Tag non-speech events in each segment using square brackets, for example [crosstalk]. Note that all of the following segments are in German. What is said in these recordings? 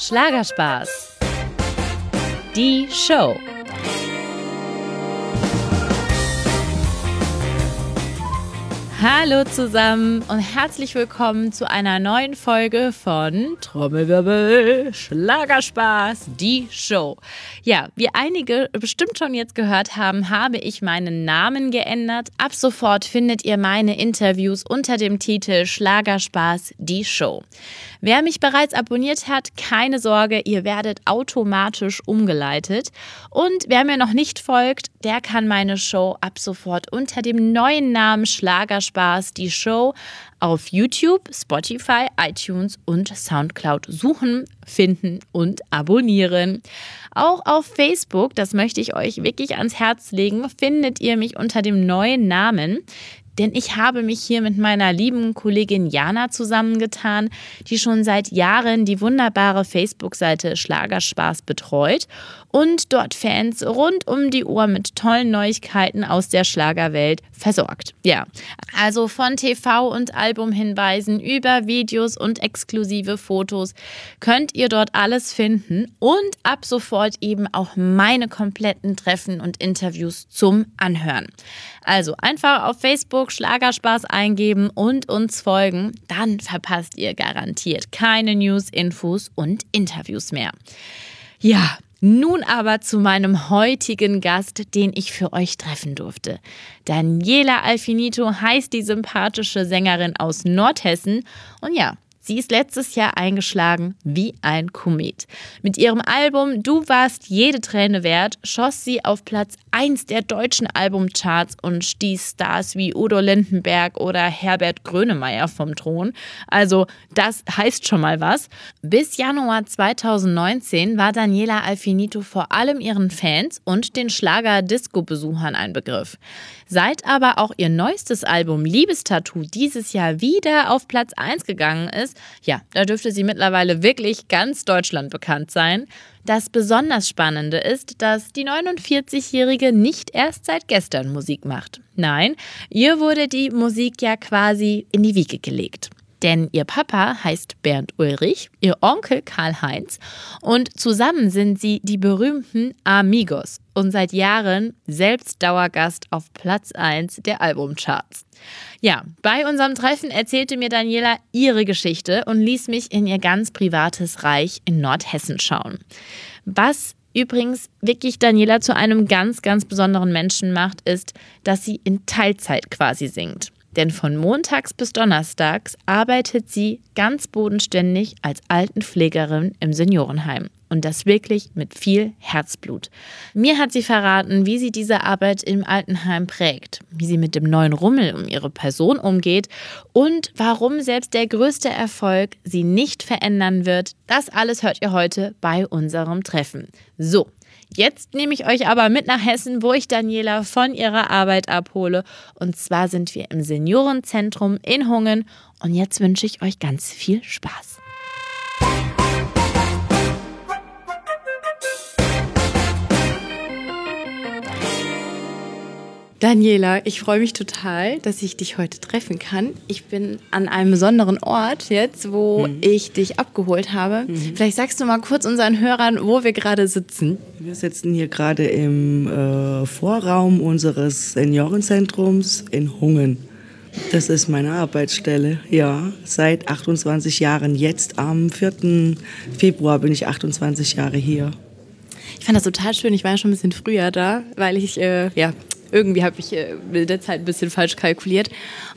Schlagerspaß. Die Show. Hallo zusammen und herzlich willkommen zu einer neuen Folge von Trommelwirbel Schlagerspaß, die Show. Ja, wie einige bestimmt schon jetzt gehört haben, habe ich meinen Namen geändert. Ab sofort findet ihr meine Interviews unter dem Titel Schlagerspaß, die Show. Wer mich bereits abonniert hat, keine Sorge, ihr werdet automatisch umgeleitet. Und wer mir noch nicht folgt, der kann meine Show ab sofort unter dem neuen Namen Schlagerspaß, die Show, auf YouTube, Spotify, iTunes und Soundcloud suchen, finden und abonnieren. Auch auf Facebook, das möchte ich euch wirklich ans Herz legen, findet ihr mich unter dem neuen Namen denn ich habe mich hier mit meiner lieben Kollegin Jana zusammengetan, die schon seit Jahren die wunderbare Facebook-Seite Schlagerspaß betreut und dort Fans rund um die Uhr mit tollen Neuigkeiten aus der Schlagerwelt versorgt. Ja, also von TV und Albumhinweisen über Videos und exklusive Fotos könnt ihr dort alles finden und ab sofort eben auch meine kompletten Treffen und Interviews zum Anhören. Also einfach auf Facebook Schlagerspaß eingeben und uns folgen, dann verpasst ihr garantiert keine News, Infos und Interviews mehr. Ja, nun aber zu meinem heutigen Gast, den ich für euch treffen durfte. Daniela Alfinito heißt die sympathische Sängerin aus Nordhessen. Und ja, Sie ist letztes Jahr eingeschlagen wie ein Komet. Mit ihrem Album Du warst jede Träne wert schoss sie auf Platz 1 der deutschen Albumcharts und stieß Stars wie Udo Lindenberg oder Herbert Grönemeyer vom Thron. Also das heißt schon mal was. Bis Januar 2019 war Daniela Alfinito vor allem ihren Fans und den Schlager-Disco-Besuchern ein Begriff. Seit aber auch ihr neuestes Album Liebestattoo dieses Jahr wieder auf Platz 1 gegangen ist, ja, da dürfte sie mittlerweile wirklich ganz Deutschland bekannt sein. Das besonders Spannende ist, dass die 49-Jährige nicht erst seit gestern Musik macht. Nein, ihr wurde die Musik ja quasi in die Wiege gelegt. Denn ihr Papa heißt Bernd Ulrich, ihr Onkel Karl-Heinz und zusammen sind sie die berühmten Amigos und seit Jahren selbst Dauergast auf Platz 1 der Albumcharts. Ja, bei unserem Treffen erzählte mir Daniela ihre Geschichte und ließ mich in ihr ganz privates Reich in Nordhessen schauen. Was übrigens wirklich Daniela zu einem ganz, ganz besonderen Menschen macht, ist, dass sie in Teilzeit quasi singt. Denn von montags bis donnerstags arbeitet sie ganz bodenständig als Altenpflegerin im Seniorenheim. Und das wirklich mit viel Herzblut. Mir hat sie verraten, wie sie diese Arbeit im Altenheim prägt, wie sie mit dem neuen Rummel um ihre Person umgeht und warum selbst der größte Erfolg sie nicht verändern wird. Das alles hört ihr heute bei unserem Treffen. So, Jetzt nehme ich euch aber mit nach Hessen, wo ich Daniela von ihrer Arbeit abhole. Und zwar sind wir im Seniorenzentrum in Hungen. Und jetzt wünsche ich euch ganz viel Spaß. Daniela, ich freue mich total, dass ich dich heute treffen kann. Ich bin an einem besonderen Ort jetzt, wo mhm. ich dich abgeholt habe. Mhm. Vielleicht sagst du mal kurz unseren Hörern, wo wir gerade sitzen. Wir sitzen hier gerade im äh, Vorraum unseres Seniorenzentrums in Hungen. Das ist meine Arbeitsstelle, ja. Seit 28 Jahren. Jetzt am 4. Februar bin ich 28 Jahre hier. Ich fand das total schön. Ich war ja schon ein bisschen früher da, weil ich äh, ja, irgendwie habe ich äh, mit der Zeit ein bisschen falsch kalkuliert.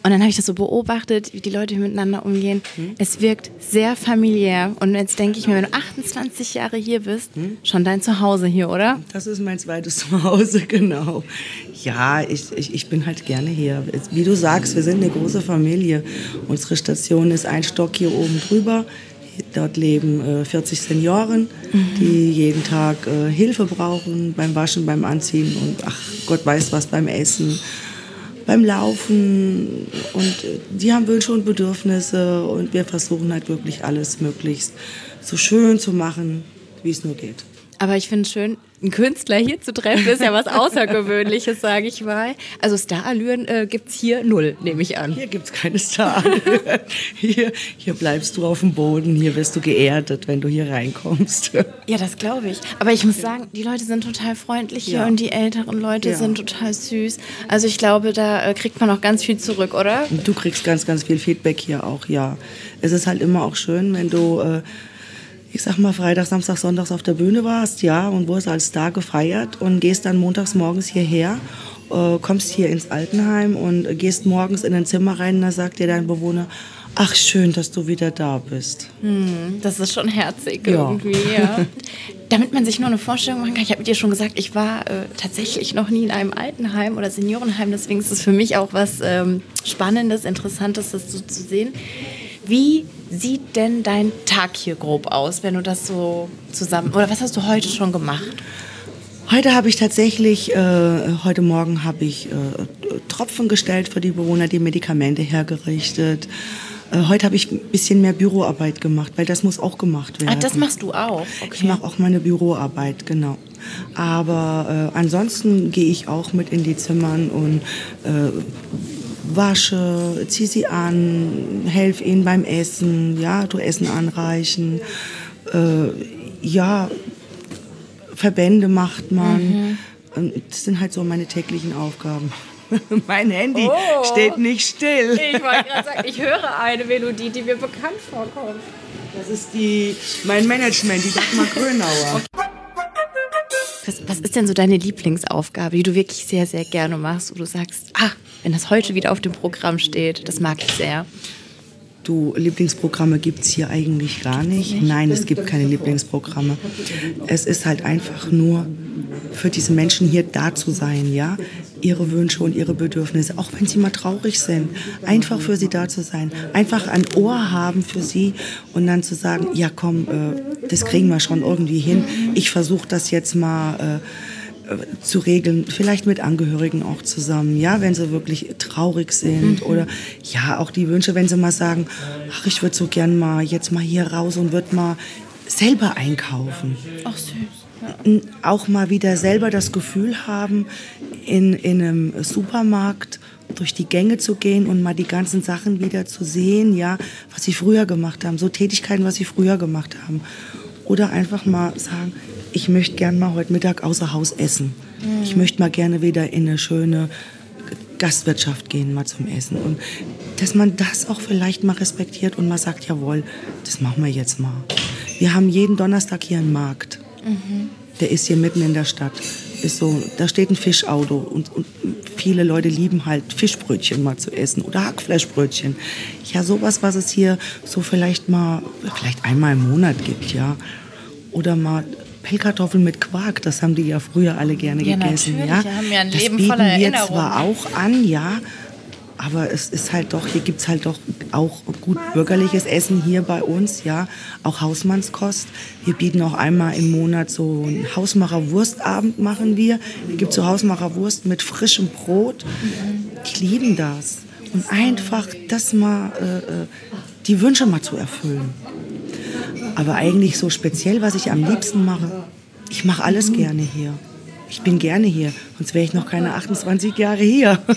Und dann habe ich das so beobachtet, wie die Leute miteinander umgehen. Hm? Es wirkt sehr familiär. Und jetzt denke ich mir, wenn du 28 Jahre hier bist, hm? schon dein Zuhause hier, oder? Das ist mein zweites [laughs] Zuhause, genau. Ja, ich, ich, ich bin halt gerne hier. Wie du sagst, wir sind eine große Familie. Unsere Station ist ein Stock hier oben drüber. Dort leben äh, 40 Senioren, mhm. die jeden Tag äh, Hilfe brauchen beim Waschen, beim Anziehen und ach Gott weiß was beim Essen, beim Laufen. Und äh, die haben Wünsche und Bedürfnisse und wir versuchen halt wirklich alles möglichst so schön zu machen, wie es nur geht. Aber ich finde es schön, einen Künstler hier zu treffen, ist ja was Außergewöhnliches, sage ich mal. Also Starallüren äh, gibt es hier null, nehme ich an. Hier gibt es keine Starallüren. [laughs] hier, hier bleibst du auf dem Boden, hier wirst du geerdet, wenn du hier reinkommst. [laughs] Ja, das glaube ich. Aber ich muss sagen, die Leute sind total freundlich hier ja. und die älteren Leute ja. sind total süß. Also ich glaube, da äh, kriegt man auch ganz viel zurück, oder? Du kriegst ganz, ganz viel Feedback hier auch, ja. Es ist halt immer auch schön, wenn du... Äh, ich sag mal, Freitag, Samstag, Sonntags auf der Bühne warst, ja, und wurdest als Star gefeiert und gehst dann montags morgens hierher, äh, kommst hier ins Altenheim und gehst morgens in ein Zimmer rein und da sagt dir dein Bewohner, ach schön, dass du wieder da bist. Hm, das ist schon herzig ja. irgendwie, ja. [laughs] Damit man sich nur eine Vorstellung machen kann, ich habe dir schon gesagt, ich war äh, tatsächlich noch nie in einem Altenheim oder Seniorenheim, deswegen ist es für mich auch was ähm, Spannendes, Interessantes, das so zu sehen. Wie sieht denn dein Tag hier grob aus, wenn du das so zusammen oder was hast du heute schon gemacht? Heute habe ich tatsächlich, äh, heute Morgen habe ich äh, Tropfen gestellt für die Bewohner, die Medikamente hergerichtet. Äh, heute habe ich ein bisschen mehr Büroarbeit gemacht, weil das muss auch gemacht werden. Ah, das machst du auch? Okay. Ich mache auch meine Büroarbeit, genau. Aber äh, ansonsten gehe ich auch mit in die Zimmern und äh, wasche, zieh sie an, helf ihnen beim Essen, ja, du Essen anreichen, äh, ja, Verbände macht man. Mhm. Das sind halt so meine täglichen Aufgaben. [laughs] mein Handy oh. steht nicht still. Ich wollte gerade sagen, ich höre eine Melodie, die mir bekannt vorkommt. Das ist die, mein Management, die Dagmar Grönauer. Was, was ist denn so deine Lieblingsaufgabe, die du wirklich sehr, sehr gerne machst, wo du sagst, ah, wenn das heute wieder auf dem Programm steht, das mag ich sehr? Du, Lieblingsprogramme gibt es hier eigentlich gar nicht. Nein, es gibt keine Lieblingsprogramme. Es ist halt einfach nur für diese Menschen hier da zu sein, ja? Ihre Wünsche und ihre Bedürfnisse, auch wenn sie mal traurig sind. Einfach für sie da zu sein. Einfach ein Ohr haben für sie und dann zu sagen, ja komm, äh, das kriegen wir schon irgendwie hin. Ich versuche das jetzt mal... Äh, zu regeln, vielleicht mit Angehörigen auch zusammen, ja, wenn sie wirklich traurig sind mhm. oder ja, auch die Wünsche, wenn sie mal sagen, ach, ich würde so gern mal jetzt mal hier raus und würde mal selber einkaufen. Ach süß. Ja. Auch mal wieder selber das Gefühl haben, in, in einem Supermarkt durch die Gänge zu gehen und mal die ganzen Sachen wieder zu sehen, ja, was sie früher gemacht haben, so Tätigkeiten, was sie früher gemacht haben. Oder einfach mal sagen, ich möchte gern mal heute Mittag außer Haus essen. Mhm. Ich möchte mal gerne wieder in eine schöne Gastwirtschaft gehen, mal zum Essen. Und dass man das auch vielleicht mal respektiert und mal sagt, jawohl, das machen wir jetzt mal. Wir haben jeden Donnerstag hier einen Markt. Mhm. Der ist hier mitten in der Stadt. Ist so, da steht ein Fischauto und, und viele Leute lieben halt Fischbrötchen mal zu essen oder Hackfleischbrötchen. Ja, sowas, was es hier so vielleicht mal, vielleicht einmal im Monat gibt, ja. Oder mal Pellkartoffeln mit Quark, das haben die ja früher alle gerne ja, gegessen. Ja, Wir haben ja ein das Leben bieten voller wir zwar auch an, ja, aber es ist halt doch, hier gibt es halt doch auch gut bürgerliches Essen hier bei uns, ja, auch Hausmannskost. Wir bieten auch einmal im Monat so einen Hausmacher-Wurstabend machen wir. Da gibt es so Hausmacher-Wurst mit frischem Brot. Die lieben das. Und einfach das mal, äh, äh die Wünsche mal zu erfüllen. Aber eigentlich so speziell, was ich am liebsten mache, ich mache alles gerne hier. Ich bin gerne hier, sonst wäre ich noch keine 28 Jahre hier. [laughs]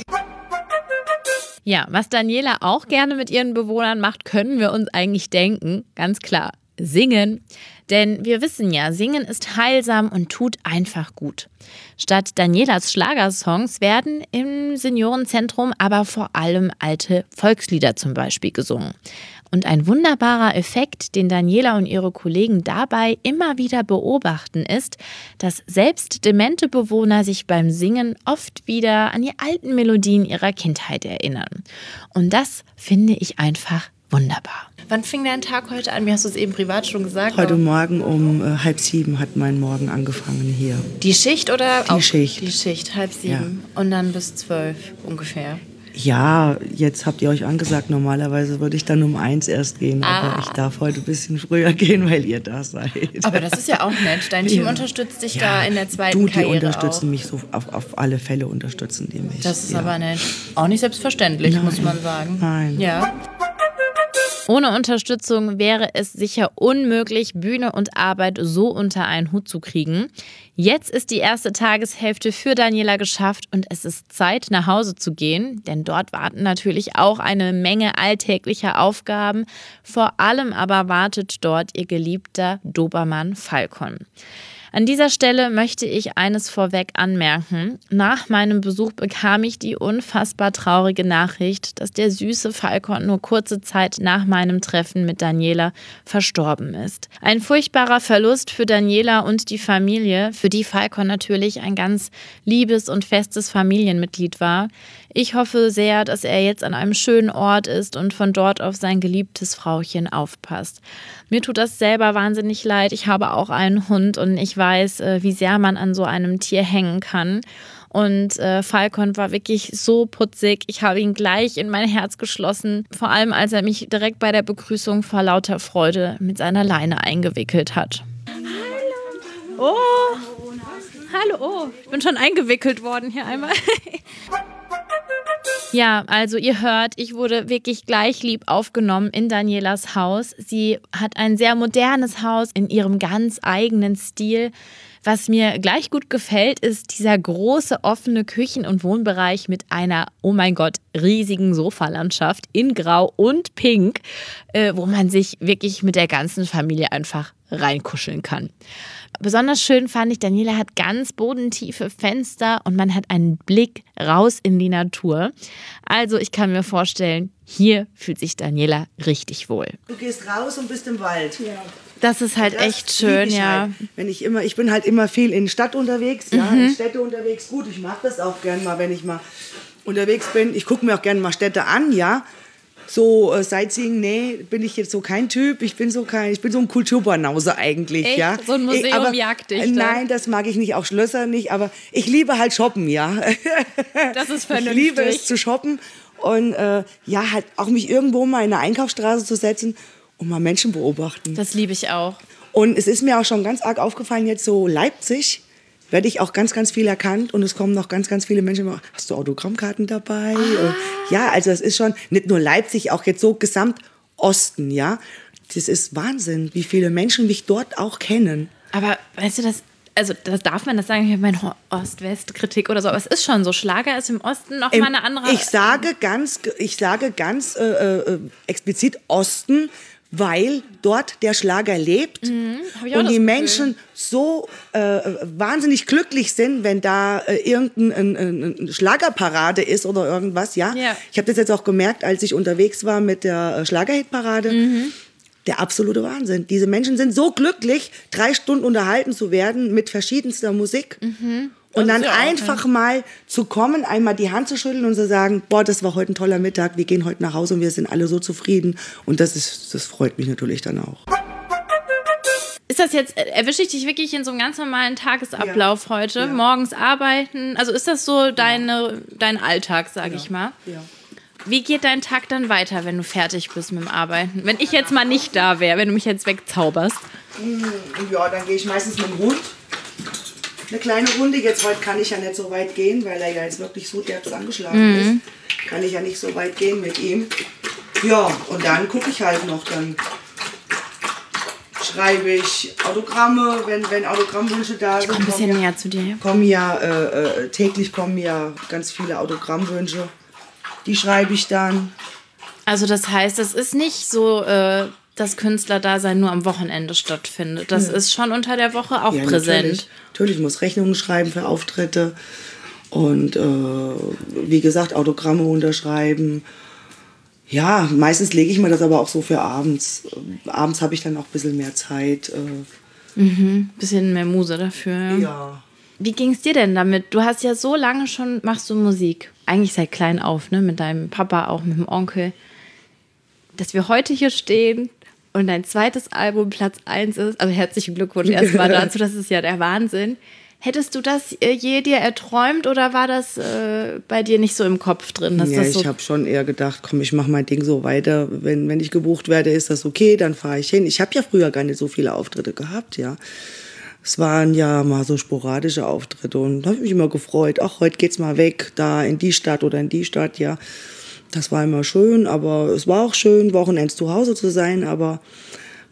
Ja, was Daniela auch gerne mit ihren Bewohnern macht, können wir uns eigentlich denken. Ganz klar, singen. Denn wir wissen ja, singen ist heilsam und tut einfach gut. Statt Danielas Schlagersongs werden im Seniorenzentrum aber vor allem alte Volkslieder zum Beispiel gesungen. Und ein wunderbarer Effekt, den Daniela und ihre Kollegen dabei immer wieder beobachten, ist, dass selbst demente Bewohner sich beim Singen oft wieder an die alten Melodien ihrer Kindheit erinnern. Und das finde ich einfach wunderbar. Wann fing dein Tag heute an? Wie hast du es eben privat schon gesagt? Heute Morgen um äh, halb sieben hat mein Morgen angefangen hier. Die Schicht oder? Die Schicht. Die Schicht, halb sieben. Ja. Und dann bis zwölf ungefähr. Ja, jetzt habt ihr euch angesagt, normalerweise würde ich dann um eins erst gehen, ah. aber ich darf heute ein bisschen früher [laughs] gehen, weil ihr da seid. Aber das ist ja auch nett. Dein Team ja. unterstützt dich ja. da in der zweiten du, die Karriere unterstützen auch. mich so, auf, auf alle Fälle unterstützen die mich. Das ist ja. aber nett. Auch nicht selbstverständlich, Nein. muss man sagen. Nein. Ja. Ohne Unterstützung wäre es sicher unmöglich, Bühne und Arbeit so unter einen Hut zu kriegen. Jetzt ist die erste Tageshälfte für Daniela geschafft und es ist Zeit, nach Hause zu gehen, denn dort warten natürlich auch eine Menge alltäglicher Aufgaben. Vor allem aber wartet dort ihr geliebter Dobermann Falcon. An dieser Stelle möchte ich eines vorweg anmerken. Nach meinem Besuch bekam ich die unfassbar traurige Nachricht, dass der süße Falcon nur kurze Zeit nach meinem Treffen mit Daniela verstorben ist. Ein furchtbarer Verlust für Daniela und die Familie, für die Falcon natürlich ein ganz liebes und festes Familienmitglied war. Ich hoffe sehr, dass er jetzt an einem schönen Ort ist und von dort auf sein geliebtes Frauchen aufpasst. Mir tut das selber wahnsinnig leid. Ich habe auch einen Hund und ich weiß, äh, wie sehr man an so einem Tier hängen kann. Und äh, Falcon war wirklich so putzig. Ich habe ihn gleich in mein Herz geschlossen. Vor allem, als er mich direkt bei der Begrüßung vor lauter Freude mit seiner Leine eingewickelt hat. Hallo. Oh. Hallo. Oh. Ich bin schon eingewickelt worden hier einmal. [laughs] Ja, also ihr hört, ich wurde wirklich gleich lieb aufgenommen in Danielas Haus. Sie hat ein sehr modernes Haus in ihrem ganz eigenen Stil. Was mir gleich gut gefällt, ist dieser große offene Küchen- und Wohnbereich mit einer, oh mein Gott, riesigen Sofalandschaft in Grau und Pink, äh, wo man sich wirklich mit der ganzen Familie einfach reinkuscheln kann. Besonders schön fand ich, Daniela hat ganz bodentiefe Fenster und man hat einen Blick raus in die Natur. Also ich kann mir vorstellen, hier fühlt sich Daniela richtig wohl. Du gehst raus und bist im Wald. Ja. Das ist halt das echt schön, ja. Halt. Wenn ich immer, ich bin halt immer viel in Stadt unterwegs, ja, mhm. in Städte unterwegs. Gut, ich mag das auch gern mal, wenn ich mal unterwegs bin. Ich gucke mir auch gerne mal Städte an, ja. So äh, Sightseeing, nee, bin ich jetzt so kein Typ. Ich bin so kein, ich bin so ein Kulturbanause eigentlich, Echt? ja. So ein Museum aber, jagt dich. Nein, das mag ich nicht, auch Schlösser nicht, aber ich liebe halt shoppen, ja. [laughs] Das ist vernünftig. Ich liebe es zu shoppen und äh, ja, halt auch mich irgendwo mal in eine Einkaufsstraße zu setzen und mal Menschen beobachten. Das liebe ich auch. Und es ist mir auch schon ganz arg aufgefallen, jetzt so Leipzig werde ich auch ganz, ganz viel erkannt und es kommen noch ganz, ganz viele Menschen. Hast du Autogrammkarten dabei? Ah. ja, also es ist schon nicht nur Leipzig, auch jetzt so Gesamtosten, ja. Das ist Wahnsinn, wie viele Menschen mich dort auch kennen. Aber weißt du, das, also das darf man das sagen, ich habe meine Ost-West-Kritik oder so, aber es ist schon so. Schlager ist im Osten noch mal eine andere. Ich sage ganz, ich sage ganz äh, äh, explizit Osten, weil dort der Schlager lebt mhm, und die Menschen so äh, wahnsinnig glücklich sind, wenn da äh, irgendeine Schlagerparade ist oder irgendwas. Ja, ja. ich habe das jetzt auch gemerkt, als ich unterwegs war mit der äh, Schlagerhitparade. Mhm. Der absolute Wahnsinn. Diese Menschen sind so glücklich, drei Stunden unterhalten zu werden mit verschiedenster Musik. Mhm. Und dann ja einfach mal zu kommen, einmal die Hand zu schütteln und zu sagen, boah, das war heute ein toller Mittag, wir gehen heute nach Hause und wir sind alle so zufrieden. Und das ist, das freut mich natürlich dann auch. Ist das jetzt, erwische ich dich wirklich in so einem ganz normalen Tagesablauf ja. heute? Ja. Morgens arbeiten? Also ist das so deine, dein Alltag, sage ich mal? Ja. Wie geht dein Tag dann weiter, wenn du fertig bist mit dem Arbeiten? Wenn ich jetzt mal nicht da wäre, wenn du mich jetzt wegzauberst? Hm, ja, dann gehe ich meistens mit dem Hund eine kleine Runde. Jetzt heute kann ich ja nicht so weit gehen, weil er ja jetzt wirklich so derb angeschlagen mhm. ist. Kann ich ja nicht so weit gehen mit ihm. Ja, und dann gucke ich halt noch. Dann schreibe ich Autogramme, wenn, wenn Autogrammwünsche da sind. Ich ein bisschen näher zu dir. Kommen ja, äh, äh, täglich kommen ja ganz viele Autogrammwünsche. Die schreibe ich dann. Also das heißt, es ist nicht so... Äh das Künstlerdasein nur am Wochenende stattfindet. Das ja. ist schon unter der Woche auch ja, präsent. Natürlich. natürlich, ich muss Rechnungen schreiben für Auftritte und äh, wie gesagt, Autogramme unterschreiben. Ja, meistens lege ich mir das aber auch so für abends. Abends habe ich dann auch ein bisschen mehr Zeit. Äh. Mhm, bisschen mehr Muse dafür. Ja. ja. Wie ging es dir denn damit? Du hast ja so lange schon, machst du Musik. Eigentlich seit klein auf, ne? Mit deinem Papa, auch mit dem Onkel. Dass wir heute hier stehen, und dein zweites Album Platz 1 ist, also herzlichen Glückwunsch erstmal [laughs] dazu, das ist ja der Wahnsinn. Hättest du das äh, je dir erträumt oder war das äh, bei dir nicht so im Kopf drin? Dass ja, das so ich habe schon eher gedacht, komm, ich mache mein Ding so weiter. Wenn, wenn ich gebucht werde, ist das okay, dann fahre ich hin. Ich habe ja früher gar nicht so viele Auftritte gehabt, ja. Es waren ja mal so sporadische Auftritte und da habe ich mich immer gefreut. Ach, heute geht's mal weg, da in die Stadt oder in die Stadt, ja Das war immer schön, aber es war auch schön, Wochenends zu Hause zu sein, aber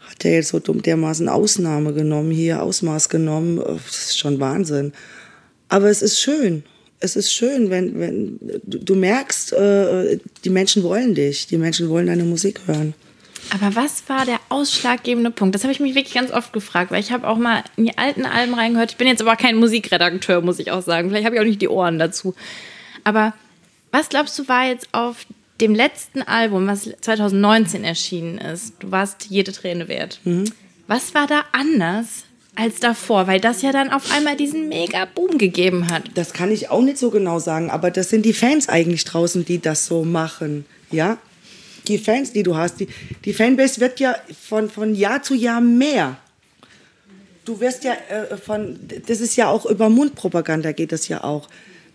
hat er jetzt so dermaßen Ausnahme genommen, hier Ausmaß genommen. Das ist schon Wahnsinn. Aber es ist schön. Es ist schön, wenn, wenn du, du merkst, äh, die Menschen wollen dich, die Menschen wollen deine Musik hören. Aber was war der ausschlaggebende Punkt? Das habe ich mich wirklich ganz oft gefragt, weil ich habe auch mal in die alten Alben reingehört. Ich bin jetzt aber kein Musikredakteur, muss ich auch sagen. Vielleicht habe ich auch nicht die Ohren dazu. Aber was glaubst du, war jetzt auf dem letzten Album, was 2019 erschienen ist? Du warst jede Träne wert. Mhm. Was war da anders als davor, weil das ja dann auf einmal diesen mega Boom gegeben hat. Das kann ich auch nicht so genau sagen, aber das sind die Fans eigentlich draußen, die das so machen, ja? Die Fans, die du hast, die, die Fanbase wird ja von, von Jahr zu Jahr mehr. Du wirst ja äh, von, das ist ja auch über Mundpropaganda geht das ja auch.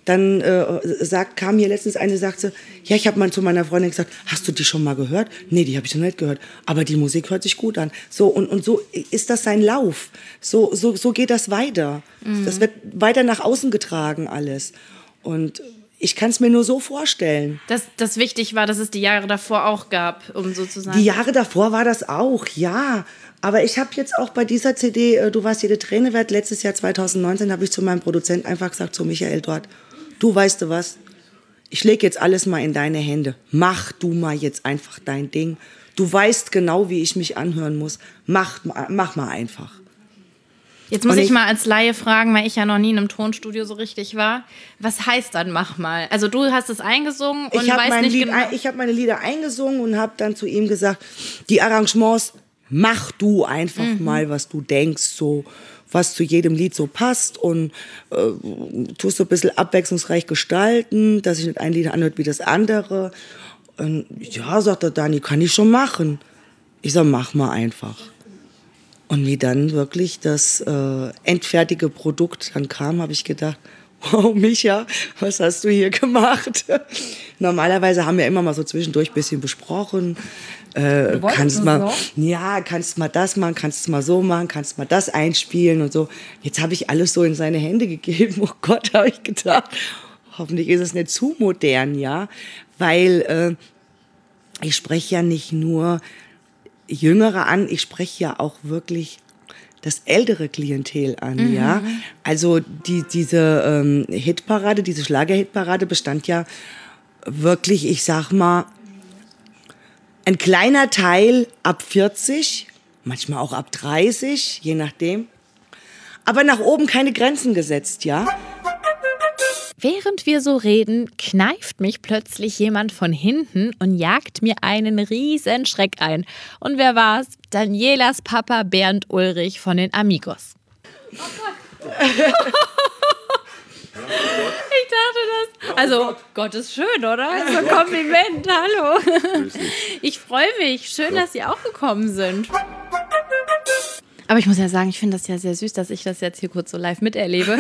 Dann äh, sagt, kam hier letztens eine, sagte, ja, ich habe mal zu meiner Freundin gesagt, hast du die schon mal gehört? Nee, die habe ich noch nicht gehört. Aber die Musik hört sich gut an. So, und, und so ist das sein Lauf. So, so, so geht das weiter. Mhm. Das wird weiter nach außen getragen, alles. Und ich kann es mir nur so vorstellen. Dass das wichtig war, dass es die Jahre davor auch gab, um sozusagen. Die Jahre davor war das auch, ja. Aber ich habe jetzt auch bei dieser CD, äh, Du warst jede Träne wert, letztes Jahr 2019, habe ich zu meinem Produzenten einfach gesagt, zu Michael dort, du weißt du was, ich lege jetzt alles mal in deine Hände. Mach du mal jetzt einfach dein Ding. Du weißt genau, wie ich mich anhören muss. Mach, mach mal einfach. Jetzt muss ich, ich, mal als Laie fragen, weil ich ja noch nie in einem Tonstudio so richtig war. Was heißt dann mach mal? Also du hast es eingesungen und ich weißt nicht Lied, genau. Ich habe meine Lieder eingesungen und habe dann zu ihm gesagt, die Arrangements mach du einfach mhm. mal, was du denkst, so was zu jedem Lied so passt und äh, tust so ein bisschen abwechslungsreich gestalten, dass sich nicht ein Lied anhört wie das andere. Und ja, sagt der Dani, kann ich schon machen. Ich sag, mach mal einfach. Und wie dann wirklich das äh, endfertige Produkt dann kam, habe ich gedacht, wow, Micha, was hast du hier gemacht? Normalerweise haben wir immer mal so zwischendurch ein bisschen besprochen. Äh, kannst mal, so? ja, kannst mal das machen, kannst mal so machen, kannst mal das einspielen und so. Jetzt habe ich alles so in seine Hände gegeben. Oh Gott, habe ich gedacht. Hoffentlich ist es nicht zu modern, ja, weil äh, ich spreche ja nicht nur Jüngere an, ich spreche ja auch wirklich das ältere Klientel an, mhm. ja. Also die, diese ähm, Hitparade, diese Schlagerhitparade bestand ja wirklich, ich sag mal, ein kleiner Teil ab 40, manchmal auch ab 30, je nachdem. Aber nach oben keine Grenzen gesetzt, ja. Während wir so reden, kneift mich plötzlich jemand von hinten und jagt mir einen riesen Schreck ein. Und wer war's? Danielas Papa Bernd Ulrich von den Amigos. Oh Gott. Ich dachte das. Also, Gott ist schön, oder? So ein Kompliment. Hallo. Ich freue mich. Schön, dass Sie auch gekommen sind. Aber ich muss ja sagen, ich finde das ja sehr süß, dass ich das jetzt hier kurz so live miterlebe.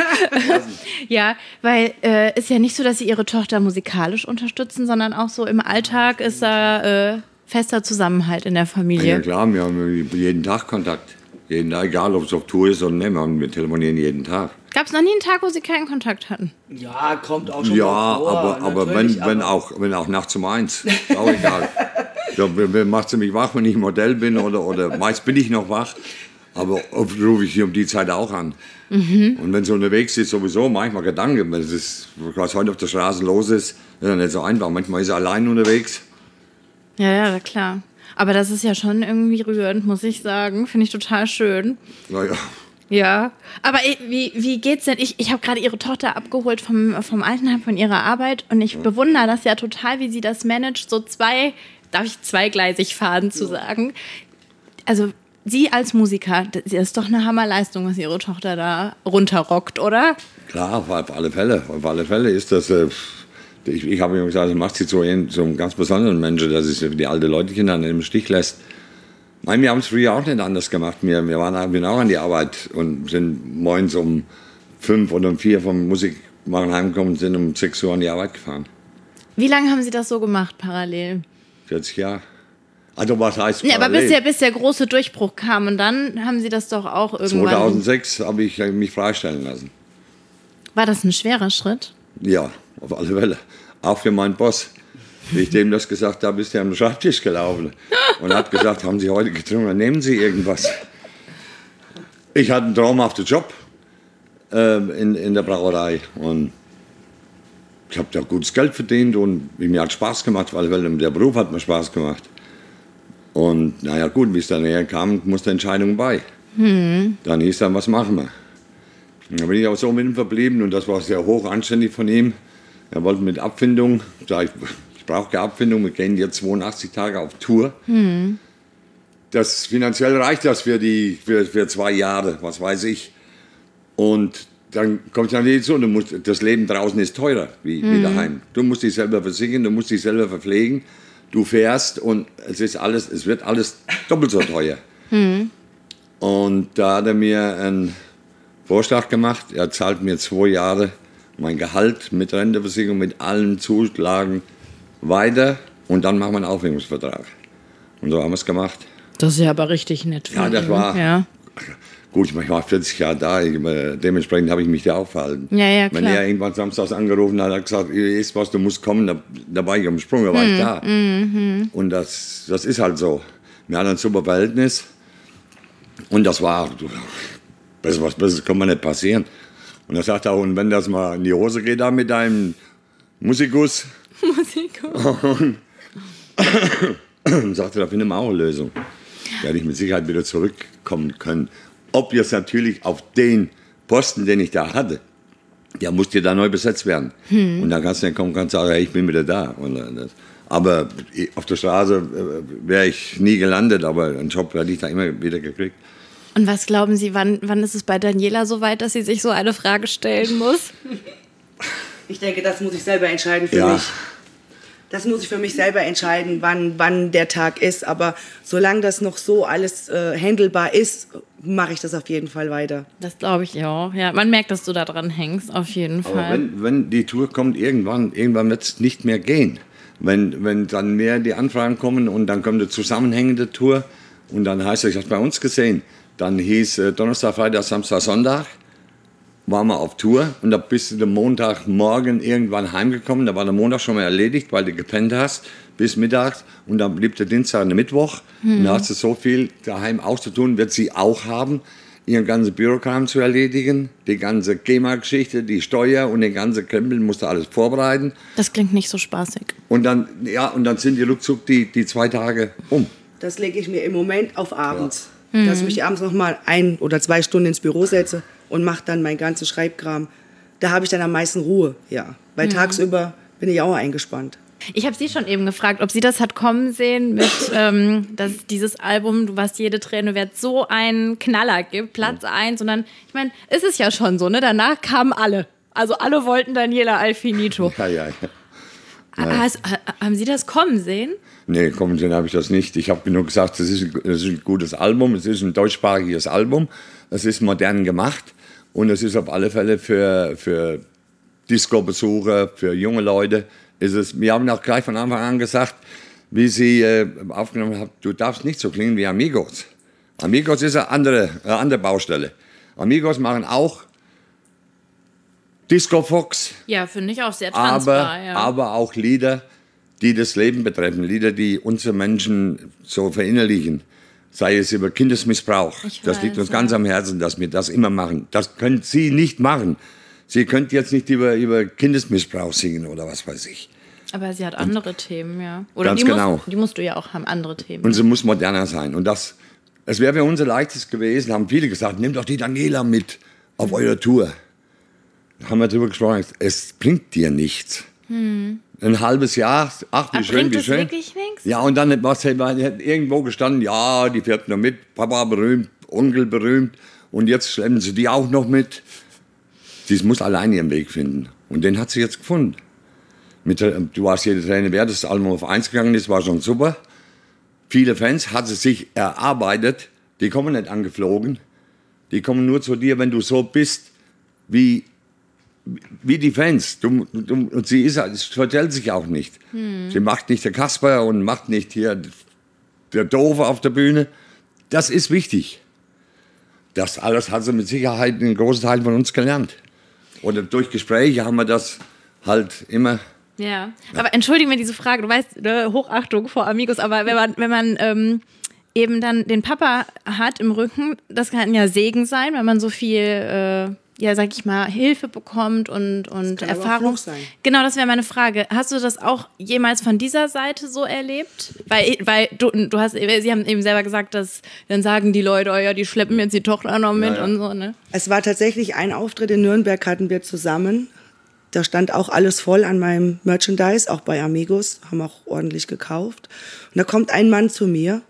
[laughs] ja, weil äh, ist ja nicht so, dass sie ihre Tochter musikalisch unterstützen, sondern auch so im Alltag ist da äh, fester Zusammenhalt in der Familie. Ja klar, wir haben jeden Tag Kontakt. Jeden Tag, egal ob es auf Tour ist oder nicht, wir telefonieren jeden Tag. Gab es noch nie einen Tag, wo Sie keinen Kontakt hatten? Ja, kommt auch schon ja, mal vor. Ja, aber, aber, wenn, wenn, auch, wenn auch nachts um eins, ist auch egal. [laughs] ja, macht sie mich wach, wenn ich im Modell bin oder, oder meist bin ich noch wach. Aber oft rufe ich sie um die Zeit auch an. Mhm. Und wenn sie unterwegs ist, sowieso manchmal Gedanken, wenn es was heute auf der Straße los ist, ist ja nicht so einfach. Manchmal ist sie allein unterwegs. Ja, ja, klar. Aber das ist ja schon irgendwie rührend, muss ich sagen. Finde ich total schön. Naja. Ja, aber wie, wie geht's denn? Ich, ich habe gerade ihre Tochter abgeholt vom, vom Altenheim von ihrer Arbeit und ich ja. bewundere das ja total, wie sie das managt, so zwei, darf ich zweigleisig fahren zu sagen. Also Sie als Musiker, das ist doch eine Hammerleistung, was Ihre Tochter da runterrockt, oder? Klar, auf alle Fälle. Auf alle Fälle ist das. Äh, ich, ich habe immer gesagt, das macht sie zu einem, zu einem ganz besonderen Menschen, dass sie die alten Leute Kinder im Stich lässt. Nein, wir haben es früher auch nicht anders gemacht. Wir, wir waren wir auch an die Arbeit und sind morgens um fünf oder um vier vom Musikmachen heimgekommen und sind um sechs Uhr an die Arbeit gefahren. Wie lange haben Sie das so gemacht, parallel? 40 Jahre. Also was heißt Ja, aber bis der, bis der große Durchbruch kam und dann haben Sie das doch auch irgendwann... 2006 habe ich mich freistellen lassen. War das ein schwerer Schritt? Ja, auf alle Fälle. Auch für meinen Boss. Wie ich dem das gesagt habe, ist er am Schreibtisch gelaufen und hat gesagt, haben Sie heute getrunken, nehmen Sie irgendwas. Ich hatte einen traumhaften Job äh, in, in der Brauerei und ich habe da gutes Geld verdient und mir hat Spaß gemacht, weil der Beruf hat mir Spaß gemacht. Und naja gut, wie es dann näher kam, musste Entscheidung bei. Hm. Dann hieß dann, was machen wir? Dann bin ich auch so mit ihm verblieben und das war sehr hoch anständig von ihm. Er wollte mit Abfindung, ich, ich brauche keine Abfindung, wir gehen jetzt 82 Tage auf Tour. Hm. Das finanziell reicht das für, die, für, für zwei Jahre, was weiß ich. Und dann kommt dann nicht so, du musst, das Leben draußen ist teurer wie, mhm. wie daheim. Du musst dich selber versichern, du musst dich selber verpflegen. Du fährst und es ist alles, es wird alles doppelt so teuer. Mhm. [laughs] Und da hat er mir einen Vorschlag gemacht. Er zahlt mir zwei Jahre mein Gehalt mit Renteversicherung, mit allen Zulagen weiter und dann machen wir einen Aufhebungsvertrag. Und so haben wir es gemacht. Das ist ja aber richtig nett. Ja, das war. Ja. Gut, ich war 40 Jahre da, dementsprechend habe ich mich da aufgehalten. Ja, ja, klar. Wenn er irgendwann samstags angerufen hat, hat er gesagt, ist was, du musst kommen, da, da war ich am Sprung, da war ich hm, da. Mhm. Und das, das ist halt so. Wir hatten ein super Verhältnis und das war, besser, was Besseres kann man nicht passieren. Und er sagt auch, und wenn das mal in die Hose geht da mit deinem Musikus, [laughs] Musikus. [coughs] und sagte, da finden wir auch eine Lösung. Werde ich mit Sicherheit wieder zurückkommen können. Ob jetzt natürlich auf den Posten, den ich da hatte, der musste da neu besetzt werden. Hm. Und dann kannst du dann kommen und sagen, hey, ich bin wieder da. Das, aber auf der Straße äh, wäre ich nie gelandet, aber einen Job hätte ich da immer wieder gekriegt. Und was glauben Sie, wann, wann ist es bei Daniela so weit, dass sie sich so eine Frage stellen muss? Ich denke, das muss ich selber entscheiden für ja. mich. Das muss ich für mich selber entscheiden, wann, wann der Tag ist. Aber solange das noch so alles äh, handelbar ist, mache ich das auf jeden Fall weiter. Das glaube ich auch. Ja, man merkt, dass du da dran hängst, auf jeden Fall. Aber wenn, wenn die Tour kommt, irgendwann, irgendwann wird es nicht mehr gehen. Wenn, wenn dann mehr die Anfragen kommen und dann kommt eine zusammenhängende Tour und dann heißt es, ich habe es bei uns gesehen, dann hieß äh, Donnerstag, Freitag, Samstag, Sonntag waren wir auf Tour und da bist du den Montagmorgen irgendwann heimgekommen. Da war der Montag schon mal erledigt, weil du gepennt hast bis mittags und dann blieb der Dienstag und der Mittwoch. Mhm. Und da hast du so viel daheim auszutun, wird sie auch haben, ihren ganzen Bürokram zu erledigen, die ganze GEMA-Geschichte, die Steuer und den ganzen Krempel musst du alles vorbereiten. Das klingt nicht so spaßig. Und dann, ja, und dann sind die ruckzuck die, die zwei Tage um. Das lege ich mir im Moment auf abends. Ja. Dass ich mich abends noch mal ein oder zwei Stunden ins Büro setze und mache dann mein ganzes Schreibkram. Da habe ich dann am meisten Ruhe, ja. Weil mhm. tagsüber bin ich auch eingespannt. Ich habe Sie schon eben gefragt, ob sie das hat kommen sehen mit [laughs] ähm, dass dieses Album Du warst jede Träne wert so einen Knaller gibt, Platz ja. 1. Und dann, ich meine, ist es ja schon so, ne? Danach kamen alle. Also alle wollten Daniela Alfinito. Ja, ja, ja. Has, haben Sie das kommen sehen? Nee, kommen sehen habe ich das nicht. Ich habe nur gesagt, das ist, das ist ein gutes Album, es ist ein deutschsprachiges Album, es ist modern gemacht. Und es ist auf alle Fälle für, für Disco-Besucher, für junge Leute, ist es, wir haben auch gleich von Anfang an gesagt, wie sie äh, aufgenommen haben, du darfst nicht so klingen wie Amigos. Amigos ist eine andere, eine andere Baustelle. Amigos machen auch Disco Fox. Ja, finde ich auch sehr transparent. Aber, ja. aber auch Lieder, die das Leben betreffen, Lieder, die unsere Menschen so verinnerlichen sei es über Kindesmissbrauch. Ich das weiß, liegt uns ja. ganz am Herzen, dass wir das immer machen. Das können Sie nicht machen. Sie können jetzt nicht über, über Kindesmissbrauch singen oder was weiß ich. Aber sie hat andere Und Themen, ja. Oder ganz die genau. Musst, die musst du ja auch haben, andere Themen. Und sie muss moderner sein. Und das, es wäre für uns leichtes gewesen, haben viele gesagt, nehmt doch die Daniela mit auf mhm. eure Tour. Da haben wir darüber gesprochen, es bringt dir nichts. Hm ein halbes Jahr, ach, wie schön, wie schön. wirklich nichts? Ja, und dann was, hat irgendwo gestanden, ja, die fährt noch mit, Papa berühmt, Onkel berühmt und jetzt schleppen sie die auch noch mit. Sie muss allein ihren Weg finden. Und den hat sie jetzt gefunden. Mit, du warst jede Träne wert, das Album auf eins gegangen ist, war schon super. Viele Fans hat sie sich erarbeitet, die kommen nicht angeflogen. Die kommen nur zu dir, wenn du so bist, wie wie die Fans. Du, du, und sie ist, es vertellt sich auch nicht. Hm. Sie macht nicht der Kasper und macht nicht hier der Doofe auf der Bühne. Das ist wichtig. Das alles hat sie mit Sicherheit einen großen Teil von uns gelernt. Oder durch Gespräche haben wir das halt immer Ja, aber entschuldige mir diese Frage, du weißt, ne, Hochachtung vor Amigos, aber wenn man, wenn man ähm, eben dann den Papa hat im Rücken, das kann ja Segen sein, wenn man so viel, äh, ja, sag ich mal, Hilfe bekommt und, und kann aber auch Erfahrung. Genau, das wäre meine Frage. Hast du das auch jemals von dieser Seite so erlebt? Weil, weil du, du hast, sie haben eben selber gesagt, dass dann sagen die Leute, oh ja, die schleppen jetzt die Tochter noch mit ja. und so, ne? Es war tatsächlich ein Auftritt in Nürnberg, hatten wir zusammen. Da stand auch alles voll an meinem Merchandise, auch bei Amigos, haben auch ordentlich gekauft. Und da kommt ein Mann zu mir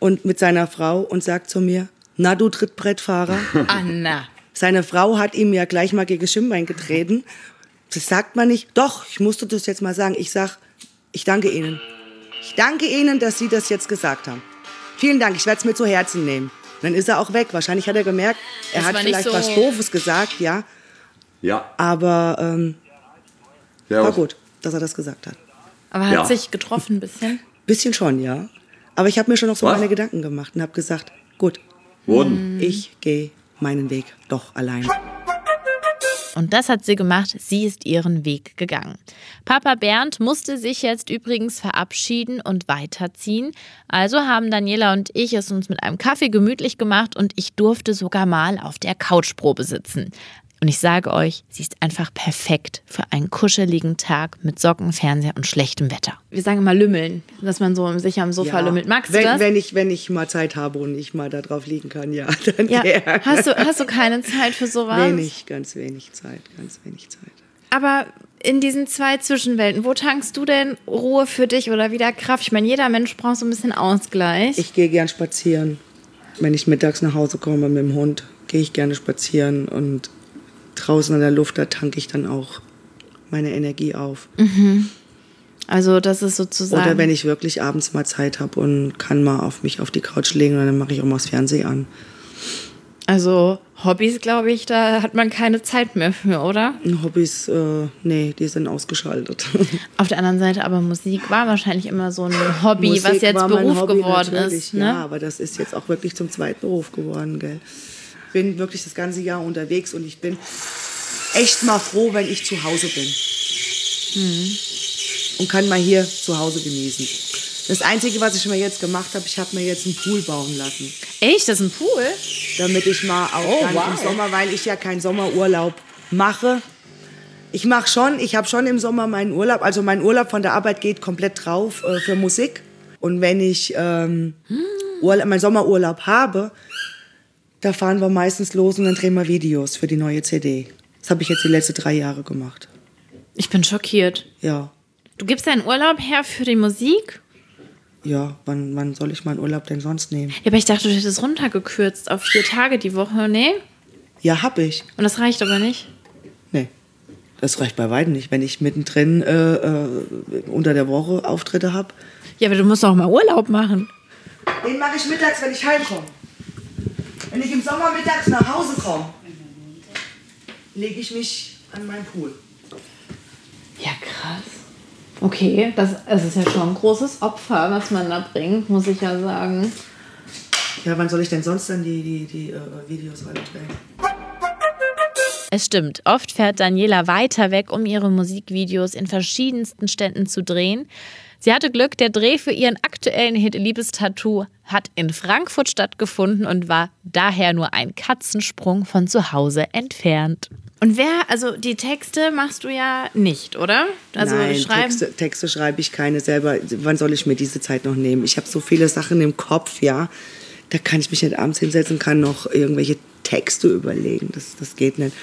und mit seiner Frau und sagt zu mir, na du Trittbrettfahrer. Anna. Seine Frau hat ihm ja gleich mal gegen Schienbein getreten. Das sagt man nicht. Doch, ich musste das jetzt mal sagen. Ich sag, ich danke Ihnen. Ich danke Ihnen, dass Sie das jetzt gesagt haben. Vielen Dank, ich werde es mir zu Herzen nehmen. Und dann ist er auch weg. Wahrscheinlich hat er gemerkt, er Das hat vielleicht so- was Doofes gesagt, ja. Ja. Aber ähm, ja war gut, dass er das gesagt hat. Aber hat Ja. sich getroffen ein bisschen? Bisschen schon, ja. Aber ich habe mir schon noch so Was? meine Gedanken gemacht und habe gesagt, gut, Wurden. ich gehe meinen Weg doch allein. Und das hat sie gemacht. Sie ist ihren Weg gegangen. Papa Bernd musste sich jetzt übrigens verabschieden und weiterziehen. Also haben Daniela und ich es uns mit einem Kaffee gemütlich gemacht und ich durfte sogar mal auf der Couchprobe sitzen. Und ich sage euch, sie ist einfach perfekt für einen kuscheligen Tag mit Socken, Fernseher und schlechtem Wetter. Wir sagen immer lümmeln, dass man so sich am Sofa lümmelt. Magst du wenn, das? Wenn ich, wenn ich mal Zeit habe und ich mal da drauf liegen kann, ja, [laughs] dann ja. gerne. Hast du, hast du keine Zeit für sowas? Wenig, ganz wenig Zeit, ganz wenig Zeit. Aber in diesen zwei Zwischenwelten, wo tankst du denn Ruhe für dich oder wieder Kraft? Ich meine, jeder Mensch braucht so ein bisschen Ausgleich. Ich gehe gern spazieren. Wenn ich mittags nach Hause komme mit dem Hund, gehe ich gerne spazieren und draußen in der Luft, da tanke ich dann auch meine Energie auf. also das ist sozusagen. Oder wenn ich wirklich abends mal Zeit habe und kann mal auf mich auf die Couch legen, dann mache ich auch mal das Fernsehen an. also Hobbys, glaube ich, da hat man keine Zeit mehr für, oder? Hobbys, äh, nee, die sind ausgeschaltet. [laughs] Auf der anderen Seite, aber Musik war wahrscheinlich immer so ein Hobby, was Musik jetzt war mein Beruf Hobby geworden ist. Ne? Ja, aber das ist jetzt auch wirklich zum zweiten Beruf geworden, gell. Bin wirklich das ganze Jahr unterwegs und ich bin echt mal froh, wenn ich zu Hause bin. Mhm. Und kann mal hier zu Hause genießen. Das Einzige, was ich mir jetzt gemacht habe, ich habe mir jetzt einen Pool bauen lassen. Echt, das ist ein Pool? damit ich mal auch Oh, wow. im Sommer, weil ich ja keinen Sommerurlaub mache. Ich mache schon, ich habe schon im Sommer meinen Urlaub, also mein Urlaub von der Arbeit geht komplett drauf äh, für Musik. Und wenn ich ähm, Urlaub, meinen Sommerurlaub habe, da fahren wir meistens los und dann drehen wir Videos für die neue CD. Das habe ich jetzt die letzten drei Jahre gemacht. Ich bin schockiert. Ja, Du gibst deinen Urlaub her für die Musik? ja, wann, wann soll ich meinen Urlaub denn sonst nehmen? Ja, aber ich dachte, du hättest runtergekürzt auf vier Tage die Woche. Nee? Ja, hab ich. Und das reicht aber nicht. Nee, das reicht bei weitem nicht. Wenn ich mittendrin äh, äh, unter der Woche Auftritte habe, Ja, aber du musst auch mal Urlaub machen. Den mache ich mittags, wenn ich heimkomme. Wenn ich im Sommer mittags nach Hause komme, lege ich mich an meinen Pool. Ja, krass. Okay, das, das ist ja schon ein großes Opfer, was man da bringt, muss ich ja sagen. Ja, wann soll ich denn sonst dann die, die, die äh, Videos drehen? Es stimmt, oft fährt Daniela weiter weg, um ihre Musikvideos in verschiedensten Städten zu drehen. Sie hatte Glück, der Dreh für ihren aktuellen Hit Liebestattoo hat in Frankfurt stattgefunden und war daher nur ein Katzensprung von zu Hause entfernt. Und wer, also die Texte machst du ja nicht, oder? Also Nein, schreiben. Texte, Texte schreibe ich keine selber. Wann soll ich mir diese Zeit noch nehmen? Ich habe so viele Sachen im Kopf, ja. Da kann ich mich nicht abends hinsetzen, kann noch irgendwelche Texte überlegen. Das, das geht nicht.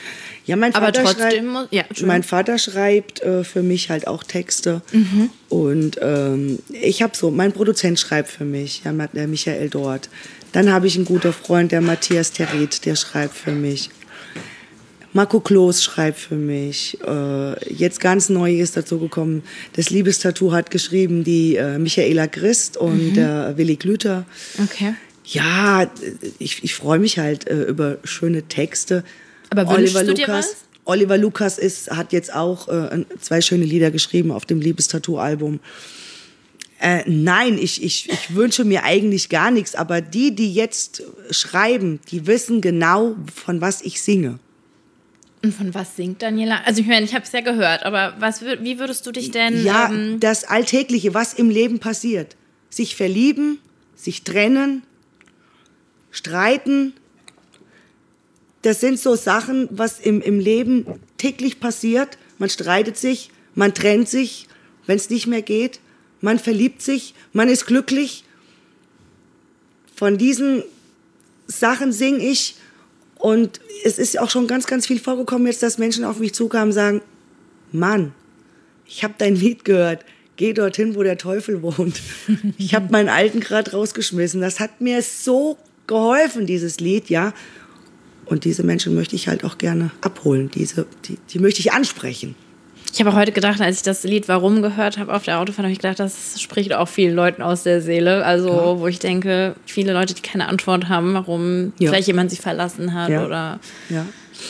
Ja, mein Aber Vater trotzdem schreibt, ja, mein Vater schreibt äh, für mich halt auch Texte. Mhm. Und ähm, ich habe so, mein Produzent schreibt für mich, ja, der Michael Dort. Dann habe ich einen guten Freund, der Matthias Territ, der schreibt für mich. Marco Kloß schreibt für mich. Äh, jetzt ganz neu ist dazu gekommen, das Liebestattoo hat geschrieben die äh, Michaela Christ und der Willi Glüter. Okay. Ja, ich, ich freue mich halt äh, über schöne Texte. Aber wünschst du dir was? Oliver Lukas ist, hat jetzt auch äh, zwei schöne Lieder geschrieben auf dem Liebestattoo-Album. Äh, nein, ich, ich, ich wünsche mir eigentlich gar nichts, aber die, die jetzt schreiben, die wissen genau, von was ich singe. Und von was singt Daniela? Also ich meine, ich habe es ja gehört, aber was, wie würdest du dich denn... Ja, ähm, das Alltägliche, was im Leben passiert. Sich verlieben, sich trennen, streiten. Das sind so Sachen, was im, im Leben täglich passiert. Man streitet sich, man trennt sich, wenn es nicht mehr geht. Man verliebt sich, man ist glücklich. Von diesen Sachen singe ich. Und es ist auch schon ganz, ganz viel vorgekommen jetzt, dass Menschen auf mich zukamen und sagen, Mann, ich habe dein Lied gehört. Geh dorthin, wo der Teufel wohnt. Ich habe meinen alten gerade rausgeschmissen. Das hat mir so geholfen, dieses Lied, ja. Und diese Menschen möchte ich halt auch gerne abholen. Diese, die, die möchte ich ansprechen. Ich habe auch heute gedacht, als ich das Lied Warum gehört habe auf der Autofahrt, habe ich gedacht, das spricht auch vielen Leuten aus der Seele. Also, ja. wo ich denke, viele Leute, die keine Antwort haben, warum ja. vielleicht jemand sie verlassen hat ja. oder. Ja.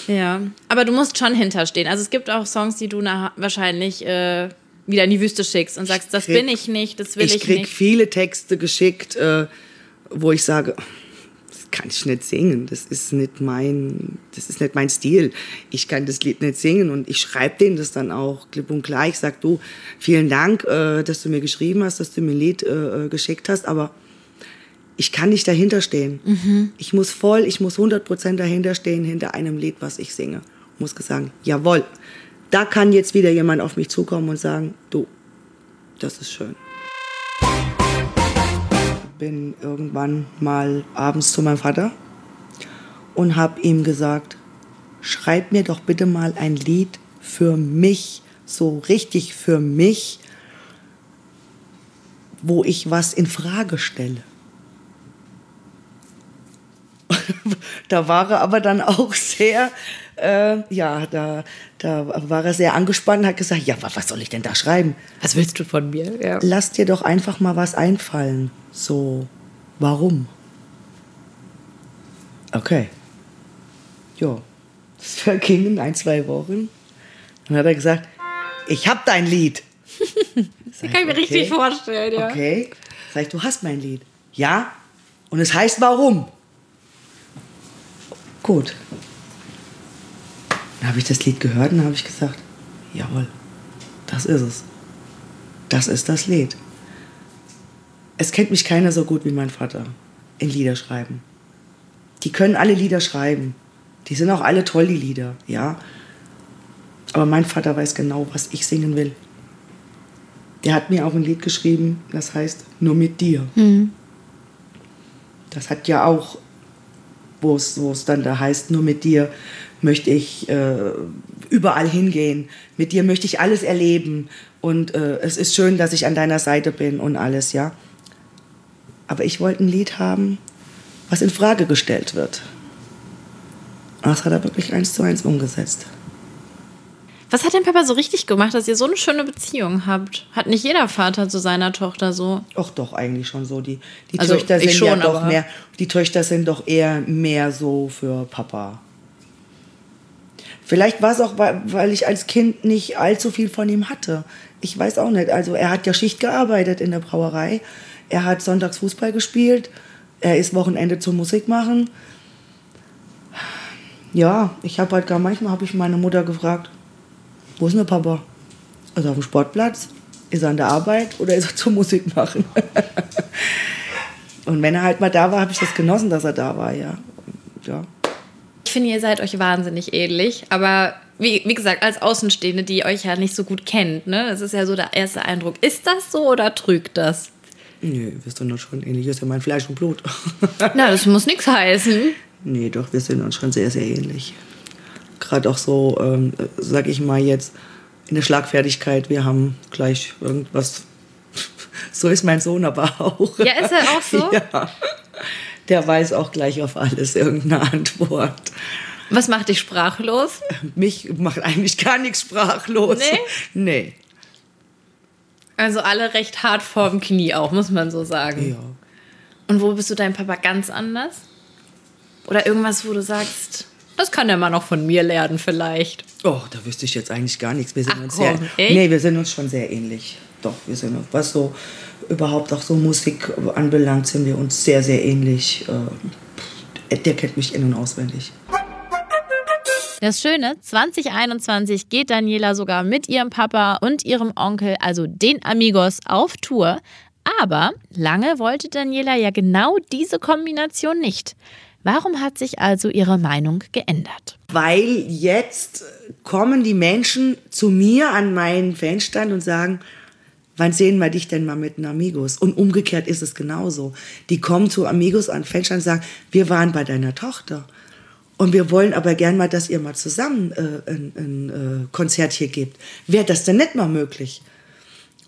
Ja. Aber du musst schon hinterstehen. Also, es gibt auch Songs, die du wahrscheinlich äh, wieder in die Wüste schickst und sagst, das krieg, bin ich nicht, das will ich, nicht. Ich krieg viele Texte geschickt, äh, wo ich sage, kann ich nicht singen. Das ist nicht mein, das ist nicht mein Stil. Ich kann das Lied nicht singen und ich schreibe denen das dann auch klipp und klar. Ich sag du, vielen Dank, äh, dass du mir geschrieben hast, dass du mir ein Lied äh, äh geschickt hast, aber ich kann nicht dahinter stehen. Mhm. Ich muss voll, ich muss 100% dahinter stehen, hinter einem Lied, was ich singe. Ich muss sagen, jawohl, da kann jetzt wieder jemand auf mich zukommen und sagen, du, das ist schön bin irgendwann mal abends zu meinem Vater und habe ihm gesagt, schreib mir doch bitte mal ein Lied für mich, so richtig für mich, wo ich was in Frage stelle. [laughs] da war er aber dann auch sehr, äh, ja, da, da war er sehr angespannt und hat gesagt, ja, was soll ich denn da schreiben? Was willst du von mir? Ja. Lass dir doch einfach mal was einfallen. So, warum? Okay. Ja, es vergingen ein, zwei Wochen. Dann hat er gesagt, ich hab dein Lied. [laughs] das kann ich mir okay. richtig vorstellen, ja. Okay. Sag ich, du hast mein Lied. Ja. Und es heißt warum? Gut. Dann habe ich das Lied gehört und habe ich gesagt, jawohl, das ist es. Das ist das Lied. Es kennt mich keiner so gut wie mein Vater in Lieder schreiben. Die können alle Lieder schreiben. Die sind auch alle toll, die Lieder, ja. Aber mein Vater weiß genau, was ich singen will. Der hat mir auch ein Lied geschrieben, das heißt Nur mit dir. Mhm. Das hat ja auch, wo es dann da heißt, nur mit dir möchte ich äh, überall hingehen. Mit dir möchte ich alles erleben. Und äh, es ist schön, dass ich an deiner Seite bin und alles, ja. Aber ich wollte ein Lied haben, was in Frage gestellt wird. Das hat er wirklich eins zu eins umgesetzt. Was hat dein Papa so richtig gemacht, dass ihr so eine schöne Beziehung habt? Hat nicht jeder Vater zu seiner Tochter so? Ach doch, eigentlich schon so. Die, die also Töchter sind schon, ja doch mehr, die Töchter sind doch eher mehr so für Papa. Vielleicht war es auch, weil ich als Kind nicht allzu viel von ihm hatte. Ich weiß auch nicht. Also er hat ja Schicht gearbeitet in der Brauerei. Er hat sonntags Fußball gespielt. Er ist Wochenende zum Musik machen. Ja, ich habe halt gar manchmal habe ich meine Mutter gefragt, wo ist denn der Papa? Er auf dem Sportplatz? Ist er an der Arbeit oder ist er zum Musik machen? [laughs] Und wenn er halt mal da war, habe ich das genossen, dass er da war, ja. ja. Ich finde, ihr seid euch wahnsinnig ähnlich, aber wie, wie gesagt, als Außenstehende, die euch ja nicht so gut kennt, ne? Das ist ja so der erste Eindruck. Ist das so oder trügt das? Nee, wir sind uns schon ähnlich. Das ist ja mein Fleisch und Blut. [laughs] Na, das muss nichts heißen. Nee, doch, wir sind uns schon sehr, sehr ähnlich. Gerade auch so, ähm, sag ich mal jetzt, in der Schlagfertigkeit, wir haben gleich irgendwas. [laughs] So ist mein Sohn aber auch. Ja, ist er auch so? [laughs] Ja. Der weiß auch gleich auf alles irgendeine Antwort. Was macht dich sprachlos? Mich macht eigentlich gar nichts sprachlos. Nee? Nee. Also alle recht hart vorm Knie auch, muss man so sagen. Ja. Und wo bist du deinem Papa ganz anders? Oder irgendwas, wo du sagst, das kann er mal noch von mir lernen vielleicht. Oh, da wüsste ich jetzt eigentlich gar nichts. Wir sind Ach, uns komm, sehr, echt? nee, wir sind uns schon sehr ähnlich. Doch, wir sind uns, was so überhaupt auch so Musik anbelangt, sind wir uns sehr, sehr ähnlich. Äh, der kennt mich in- und auswendig. Das Schöne, 2021 geht Daniela sogar mit ihrem Papa und ihrem Onkel, also den Amigos, auf Tour. Aber lange wollte Daniela ja genau diese Kombination nicht. Warum hat sich also ihre Meinung geändert? Weil jetzt kommen die Menschen zu mir an meinen Fanstand und sagen, wann sehen wir dich denn mal mit den Amigos? Und umgekehrt ist es genauso. Die kommen zu Amigos an Fanstand und sagen, wir waren bei deiner Tochter. Und wir wollen aber gern mal, dass ihr mal zusammen äh, ein, ein äh, Konzert hier gebt. Wäre das denn nicht mal möglich?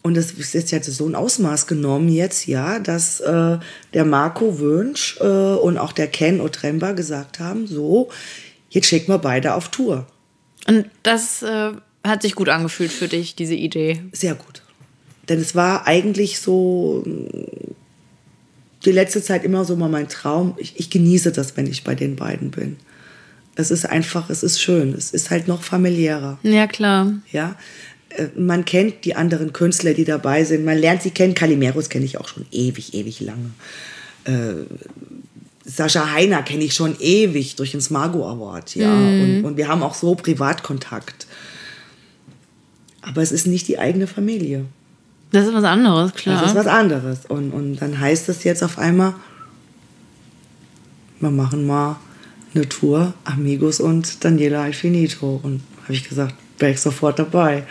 Und es ist jetzt so ein Ausmaß genommen jetzt, ja, dass äh, der Marco Wünsch äh, und auch der Ken Otremba gesagt haben, so, jetzt schicken wir beide auf Tour. Und das äh, hat sich gut angefühlt für dich, diese Idee. Sehr gut. Denn es war eigentlich so die letzte Zeit immer so mal mein Traum. Ich, ich genieße das, wenn ich bei den beiden bin. Es ist einfach, es ist schön. Es ist halt noch familiärer. Ja, klar. Ja, äh, man kennt die anderen Künstler, die dabei sind. Man lernt sie kennen. Calimeros kenne ich auch schon ewig, ewig lange. Äh, Sascha Heiner kenne ich schon ewig durch den Smargo Award, ja. Mhm. Und, und wir haben auch so Privatkontakt. Aber es ist nicht die eigene Familie. Das ist was anderes, klar. Das ist was anderes. Und, und dann heißt es jetzt auf einmal, wir machen mal eine Tour, Amigos und Daniela Alfinito. Und habe ich gesagt, wäre ich sofort dabei.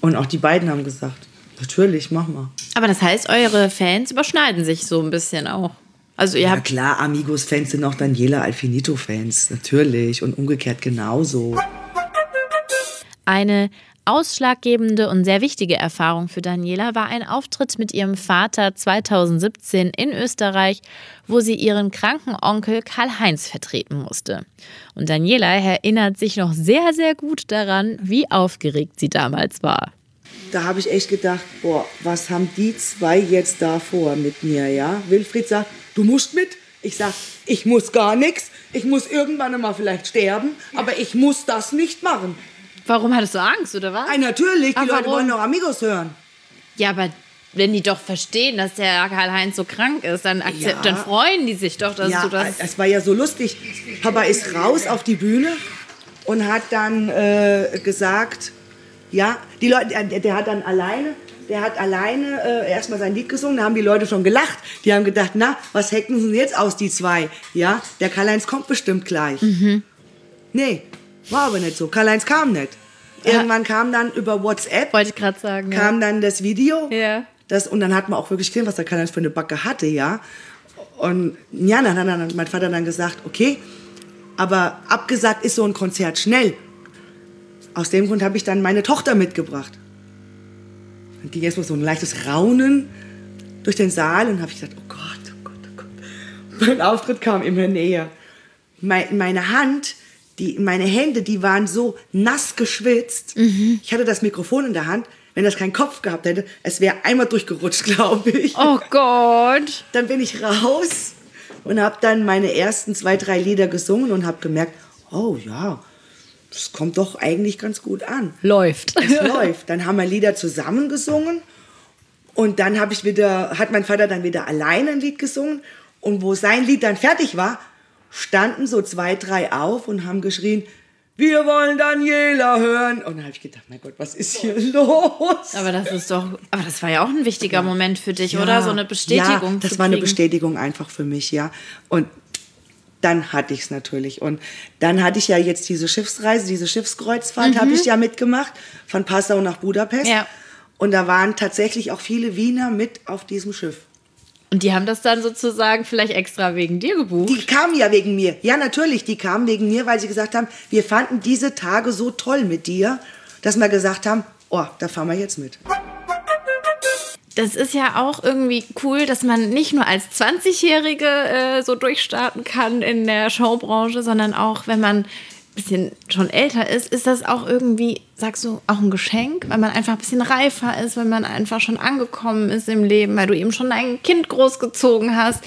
Und auch die beiden haben gesagt, natürlich, mach mal. Aber das heißt, eure Fans überschneiden sich so ein bisschen auch. Also ihr Ja habt klar, Amigos-Fans sind auch Daniela Alfinito-Fans, natürlich. Und umgekehrt genauso. Eine ausschlaggebende und sehr wichtige Erfahrung für Daniela war ein Auftritt mit ihrem Vater 2017 in Österreich, wo sie ihren kranken Onkel Karl-Heinz vertreten musste. Und Daniela erinnert sich noch sehr, sehr gut daran, wie aufgeregt sie damals war. Da habe ich echt gedacht, boah, was haben die zwei jetzt da vor mit mir, ja? Wilfried sagt, du musst mit. Ich sag, ich muss gar nichts. Ich muss irgendwann mal vielleicht sterben, aber ich muss das nicht machen. Warum hattest du Angst, oder was? Ah, natürlich, die Ah, Leute warum? wollen doch Amigos hören. Ja, aber wenn die doch verstehen, dass der Karl-Heinz so krank ist, dann, Ja. dann freuen die sich doch, dass ja, du das... es war ja so lustig. Papa ist raus auf die Bühne und hat dann äh, gesagt, ja, die Leute, der, der hat dann alleine, der hat alleine äh, erstmal sein Lied gesungen, da haben die Leute schon gelacht. Die haben gedacht, na, was hacken sie denn jetzt aus, die zwei? Ja, der Karl-Heinz kommt bestimmt gleich. Nee, war aber nicht so. Karl-Heinz kam nicht. Irgendwann kam dann über WhatsApp, Wollte ich gerade sagen. kam dann das Video. Ja. Das, und dann hat man auch wirklich gesehen, was der Karl-Heinz für eine Backe hatte, ja. Und ja, dann hat dann mein Vater dann gesagt, okay, aber abgesagt ist so ein Konzert schnell. Aus dem Grund habe ich dann meine Tochter mitgebracht. Dann ging erstmal so ein leichtes Raunen durch den Saal und habe ich gedacht, oh Gott, oh Gott, oh Gott. Mein Auftritt kam immer näher. Mein, meine Hand, die, meine Hände, die waren so nass geschwitzt. Ich hatte das Mikrofon in der Hand. Wenn das keinen Kopf gehabt hätte, es wäre einmal durchgerutscht, [laughs] glaube ich. Oh Gott. Dann bin ich raus und habe dann meine ersten zwei, drei Lieder gesungen und habe gemerkt, oh ja, das kommt doch eigentlich ganz gut an. Läuft. Es läuft. Dann haben wir Lieder zusammen gesungen und dann habe ich wieder, hat mein Vater dann wieder alleine ein Lied gesungen und wo sein Lied dann fertig war, standen so zwei, drei auf und haben geschrien, wir wollen Daniela hören. Und dann habe ich gedacht, mein Gott, was ist hier [laughs] los? Aber das ist doch, aber das war ja auch ein wichtiger Moment für dich, oder? So eine Bestätigung. Ja, das war eine. Bestätigung einfach für mich, ja. Und dann hatte ich es natürlich. Und dann hatte ich ja jetzt diese Schiffsreise, diese Schiffskreuzfahrt habe ich ja mitgemacht, von Passau nach Budapest. Mhm. Ja. Und da waren tatsächlich auch viele Wiener mit auf diesem Schiff. Und die haben das dann sozusagen vielleicht extra wegen dir gebucht. Die kamen ja wegen mir. Ja, natürlich, die kamen wegen mir, weil sie gesagt haben, wir fanden diese Tage so toll mit dir, dass wir gesagt haben, oh, da fahren wir jetzt mit. Das ist ja auch irgendwie cool, dass man nicht nur als 20-Jährige äh, so durchstarten kann in der Showbranche, sondern auch, wenn man bisschen schon älter ist, ist das auch irgendwie, sagst du, auch ein Geschenk, weil man einfach ein bisschen reifer ist, weil man einfach schon angekommen ist im Leben, weil du eben schon ein Kind großgezogen hast.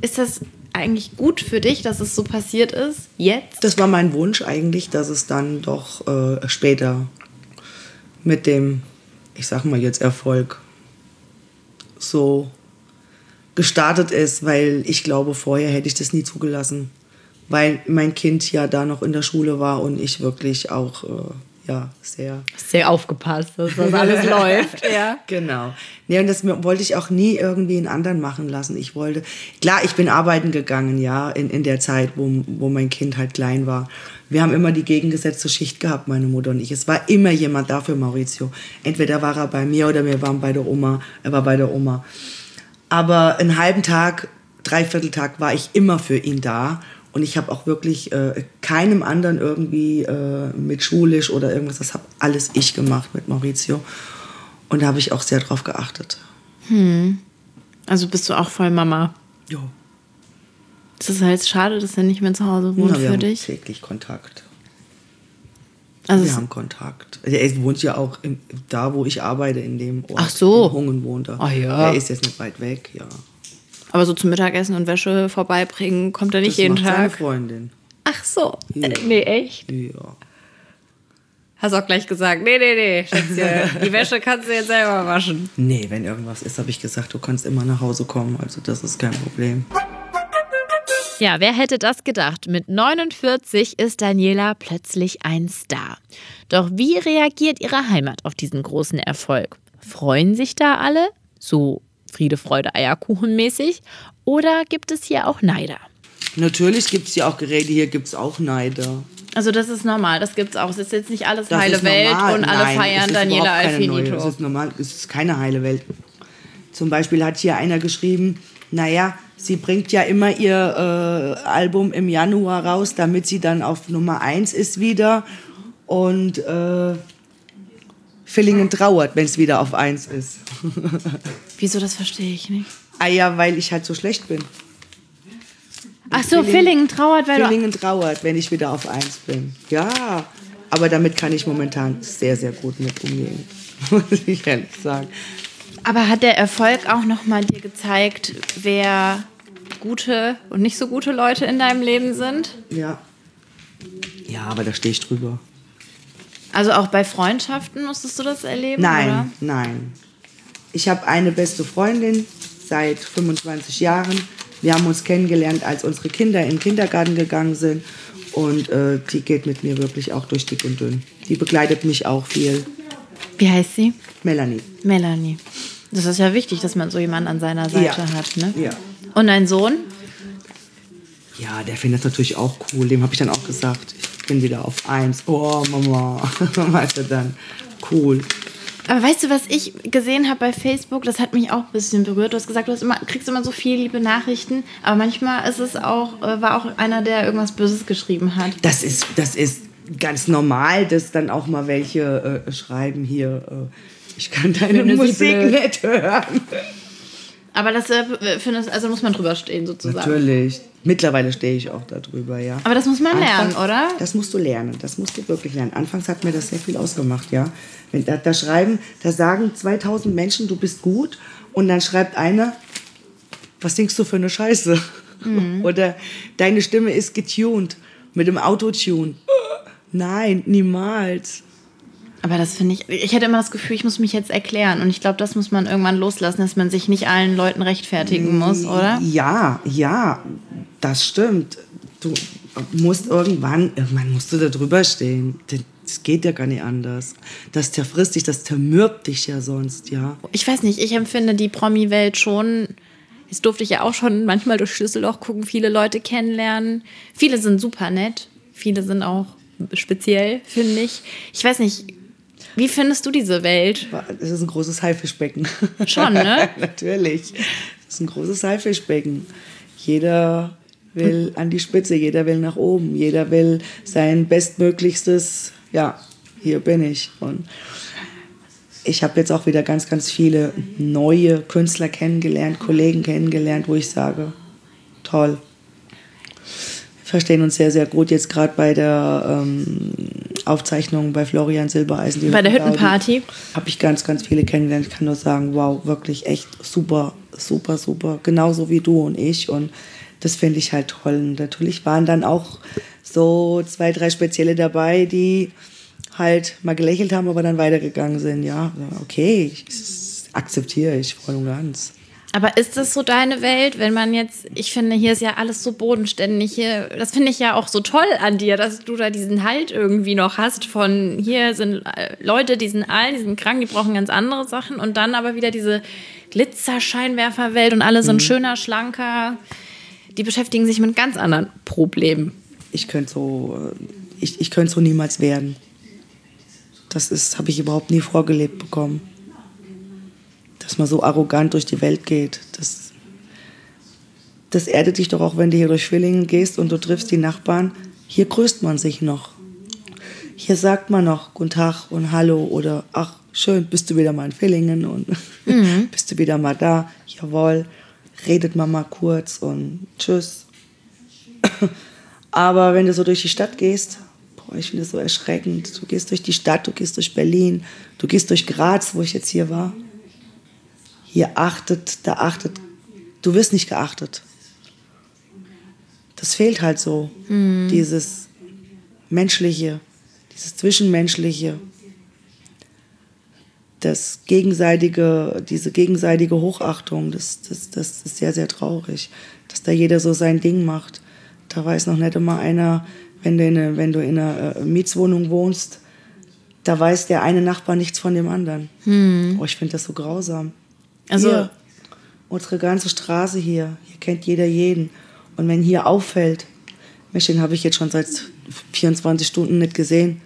Ist das eigentlich gut für dich, dass es so passiert ist? Jetzt? Das war mein Wunsch eigentlich, dass es dann doch äh, später mit dem, ich sag mal jetzt Erfolg, so gestartet ist, weil ich glaube, vorher hätte ich das nie zugelassen. Weil mein Kind ja da noch in der Schule war und ich wirklich auch äh, ja, sehr. Sehr aufgepasst, dass das alles [laughs] läuft. Ja. Genau. Nee, und das wollte ich auch nie irgendwie einen anderen machen lassen. Ich wollte, klar, ich bin arbeiten gegangen, ja, in, in der Zeit, wo, wo mein Kind halt klein war. Wir haben immer die gegengesetzte Schicht gehabt, meine Mutter und ich. Es war immer jemand da für Maurizio. Entweder war er bei mir oder wir waren bei der Oma. Er war bei der Oma. Aber einen halben Tag, dreiviertel Tag war ich immer für ihn da. Und ich habe auch wirklich äh, keinem anderen irgendwie äh, mit schulisch oder irgendwas, das habe alles ich gemacht mit Maurizio. Und da habe ich auch sehr drauf geachtet. Hm. Also bist du auch voll Mama? Ja. Ist es halt schade, dass er nicht mehr zu Hause wohnt Na, wir für haben dich? täglich Kontakt. Also wir haben Kontakt. Er wohnt ja auch im, da, wo ich arbeite, in dem Ort. Ach so. In Hungen wohnt er. Ah, ja. Er ist jetzt nicht weit weg, ja. Aber so zum Mittagessen und Wäsche vorbeibringen kommt er nicht das jeden macht seine Tag. Freundin. Ach so. Ja. Äh, nee, echt? Ja. Hast auch gleich gesagt, nee, nee, nee, Schätzchen, [laughs] die Wäsche kannst du jetzt selber waschen. Nee, wenn irgendwas ist, habe ich gesagt, du kannst immer nach Hause kommen. Also das ist kein Problem. Ja, wer hätte das gedacht? Mit 49 ist Daniela plötzlich ein Star. Doch wie reagiert ihre Heimat auf diesen großen Erfolg? Freuen sich da alle? So Friede, Freude, Eierkuchen mäßig? Oder gibt es hier auch Neider? Natürlich gibt es ja auch Geräte, hier gibt es auch Neider. Also das ist normal, das gibt's auch. Es ist jetzt nicht alles Das heile Welt normal. und alle Nein, es feiern Daniela keine neue. Alfinito. Es ist normal, es ist keine heile Welt. Zum Beispiel hat hier einer geschrieben, naja, sie bringt ja immer ihr äh, Album im Januar raus, damit sie dann auf Nummer 1 ist wieder. Und äh, Villingen trauert, wenn es wieder auf 1 ist. [laughs] Wieso, das verstehe ich nicht. ah ja, weil ich halt so schlecht bin. Ach so, Villingen trauert, weil du... Villingen trauert, wenn ich wieder auf 1 bin. Ja, aber damit kann ich momentan sehr, sehr gut mit umgehen. [laughs] Muss ich ehrlich sagen. Aber hat der Erfolg auch nochmal dir gezeigt, wer gute und nicht so gute Leute in deinem Leben sind? Ja. Ja, aber da stehe ich drüber. Also auch bei Freundschaften musstest du das erleben? Nein, Oder? nein. Ich habe eine beste Freundin seit 25 Jahren. Wir haben uns kennengelernt, als unsere Kinder in den Kindergarten gegangen sind. Und äh, die geht mit mir wirklich auch durch dick und dünn. Die begleitet mich auch viel. Wie heißt sie? Melanie. Melanie. Das ist ja wichtig, dass man so jemanden an seiner Seite Ja. hat, ne? Ja. Und dein Sohn? Ja, der findet das natürlich auch cool. Dem habe ich dann auch gesagt, ich bin wieder auf eins. Oh, Mama. [laughs] weißt du dann, cool. Aber weißt du, was ich gesehen habe bei Facebook? Das hat mich auch ein bisschen berührt. Du hast gesagt, du hast immer, kriegst immer so viele liebe Nachrichten, aber manchmal ist es auch, äh, war auch einer, der irgendwas Böses geschrieben hat. Das ist, das ist ganz normal, dass dann auch mal welche äh, schreiben hier, äh, ich kann deine Musik nicht hören. Aber das äh, findest, also muss man drüber stehen sozusagen. Natürlich. Mittlerweile stehe ich auch darüber, ja. Aber das muss man lernen, Anfangs- oder? Das musst du lernen. Das musst du wirklich lernen. Anfangs hat mir das sehr viel ausgemacht, ja. Wenn da, da schreiben, da sagen 2000 Menschen, du bist gut, und dann schreibt einer, was singst du für eine Scheiße? Mhm. [laughs] Oder deine Stimme ist getuned mit dem Autotune. Nein, niemals. Aber das finde ich, ich hätte immer das Gefühl, ich muss mich jetzt erklären. Und ich glaube, das muss man irgendwann loslassen, dass man sich nicht allen Leuten rechtfertigen muss, oder? Ja, ja, das stimmt. Du musst irgendwann, irgendwann musst du da drüber stehen. Das geht ja gar nicht anders. Das zerfrisst dich, das zermürbt dich ja sonst, ja. Ich weiß nicht, ich empfinde die Promi-Welt schon. Jetzt durfte ich ja auch schon manchmal durch Schlüsselloch gucken, viele Leute kennenlernen. Viele sind super nett, viele sind auch speziell, finde ich. Ich weiß nicht, wie findest du diese Welt? Es ist ein großes Haifischbecken. Schon, ne? [laughs] Natürlich. Es ist ein großes Haifischbecken. Jeder will an die Spitze, jeder will nach oben, jeder will sein bestmöglichstes, ja, hier bin ich. Und ich habe jetzt auch wieder ganz, ganz viele neue Künstler kennengelernt, Kollegen kennengelernt, wo ich sage, toll. Wir verstehen uns sehr, sehr gut. Jetzt gerade bei der ähm, Aufzeichnung bei Florian Silbereisen. die Bei der Hüttenparty? Habe ich ganz, ganz viele kennengelernt. Ich kann nur sagen, wow, wirklich echt super, super, super. Genauso wie du und ich. Und das finde ich halt toll. Und natürlich waren dann auch so zwei, drei Spezielle dabei, die halt mal gelächelt haben, aber dann weitergegangen sind. Ja, okay, ich, akzeptiere ich voll und ganz. Aber ist das so deine Welt, wenn man jetzt, ich finde, hier ist ja alles so bodenständig. Hier, das finde ich ja auch so toll an dir, dass du da diesen Halt irgendwie noch hast von hier sind äh, Leute, die sind alt, die sind krank, die brauchen ganz andere Sachen und dann aber wieder diese Glitzerscheinwerferwelt und alle sind mhm. schöner, schlanker. Die beschäftigen sich mit ganz anderen Problemen. Ich könnte so, äh, ich, ich könnte so niemals werden. Das ist, habe ich überhaupt nie vorgelebt bekommen dass man so arrogant durch die Welt geht. Das, das erdet dich doch auch, wenn du hier durch Villingen gehst und du triffst die Nachbarn. Hier grüßt man sich noch. Hier sagt man noch Guten Tag und Hallo oder Ach, schön, bist du wieder mal in Villingen und [laughs] mhm. bist du wieder mal da? Jawohl, redet man mal kurz und Tschüss. [laughs] Aber wenn du so durch die Stadt gehst, boah, ich finde das so erschreckend. Du gehst durch die Stadt, du gehst durch Berlin, du gehst durch Graz, wo ich jetzt hier war hier achtet, da achtet. Du wirst nicht geachtet. Das fehlt halt so. Mhm. Dieses Menschliche, dieses Zwischenmenschliche, das gegenseitige, diese gegenseitige Hochachtung, das, das, das ist sehr, sehr traurig, dass da jeder so sein Ding macht. Da weiß noch nicht immer einer, wenn du in, eine, wenn du in einer äh, Mietswohnung wohnst, da weiß der eine Nachbar nichts von dem anderen. Hm. Oh, ich finde das so grausam. Also hier, unsere ganze Straße hier, hier kennt jeder jeden. Und wenn hier auffällt, Mensch, den habe ich jetzt schon seit 24 Stunden nicht gesehen,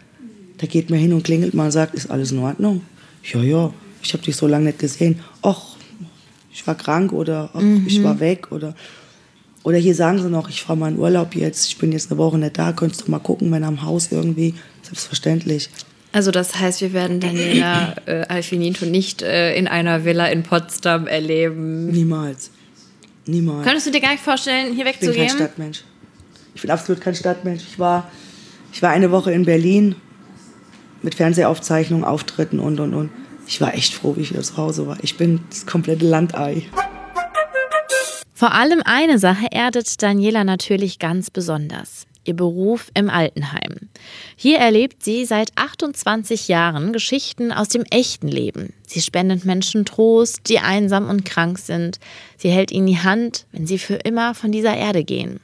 der geht mir hin und klingelt mal und sagt, ist alles in Ordnung? Ja, ja, ich habe dich so lange nicht gesehen. Och, ich war krank oder och, mhm. ich war weg oder oder hier sagen sie noch, ich fahre mal in Urlaub jetzt, ich bin jetzt eine Woche nicht da, könntest du mal gucken, wenn am Haus irgendwie, selbstverständlich. Also das heißt, wir werden Daniela [clears throat] äh, Alfinito nicht äh, in einer Villa in Potsdam erleben. Niemals. Niemals. Könntest du dir gar nicht vorstellen, hier wegzugehen? Ich bin kein Stadtmensch. Ich bin absolut kein Stadtmensch. Ich war, ich war eine Woche in Berlin mit Fernsehaufzeichnungen, Auftritten und, und, und. Ich war echt froh, wie ich wieder zu Hause war. Ich bin das komplette Landei. Vor allem eine Sache erdet Daniela natürlich ganz besonders ihr Beruf im Altenheim. Hier erlebt sie seit 28 Jahren Geschichten aus dem echten Leben. Sie spendet Menschen Trost, die einsam und krank sind. Sie hält ihnen die Hand, wenn sie für immer von dieser Erde gehen.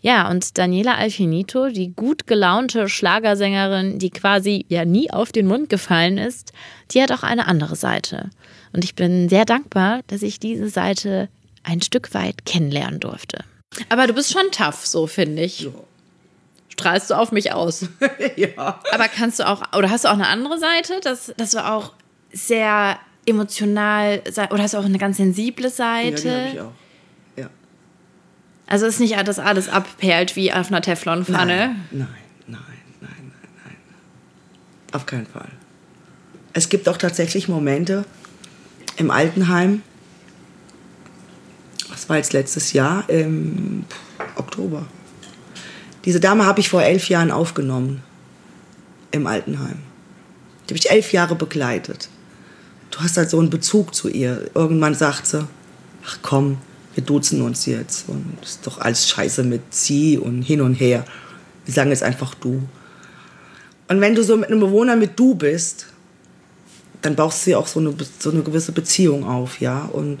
Ja, und Daniela Alfinito, die gut gelaunte Schlagersängerin, die quasi ja nie auf den Mund gefallen ist, die hat auch eine andere Seite. Und ich bin sehr dankbar, dass ich diese Seite ein Stück weit kennenlernen durfte. Aber du bist schon tough, so finde ich. Ja strahlst du auf mich aus. [laughs] ja. Aber kannst du auch, oder hast du auch eine andere Seite, dass, dass du auch sehr emotional, oder hast du auch eine ganz sensible Seite? Ja, die habe ich auch. Ja. Also ist nicht alles, alles abperlt wie auf einer Teflonpfanne? Nein, nein, nein, nein, nein, nein. Auf keinen Fall. Es gibt auch tatsächlich Momente im Altenheim, was war jetzt letztes Jahr, im Oktober, diese Dame habe ich vor elf Jahren aufgenommen im Altenheim. Die habe ich elf Jahre begleitet. Du hast halt so einen Bezug zu ihr. Irgendwann sagt sie, ach komm, wir duzen uns jetzt. Und ist doch alles scheiße mit sie und hin und her. Wir sagen jetzt einfach du. Und wenn du so mit einem Bewohner mit du bist, dann baust du ja auch so eine, so eine gewisse Beziehung auf, ja. Und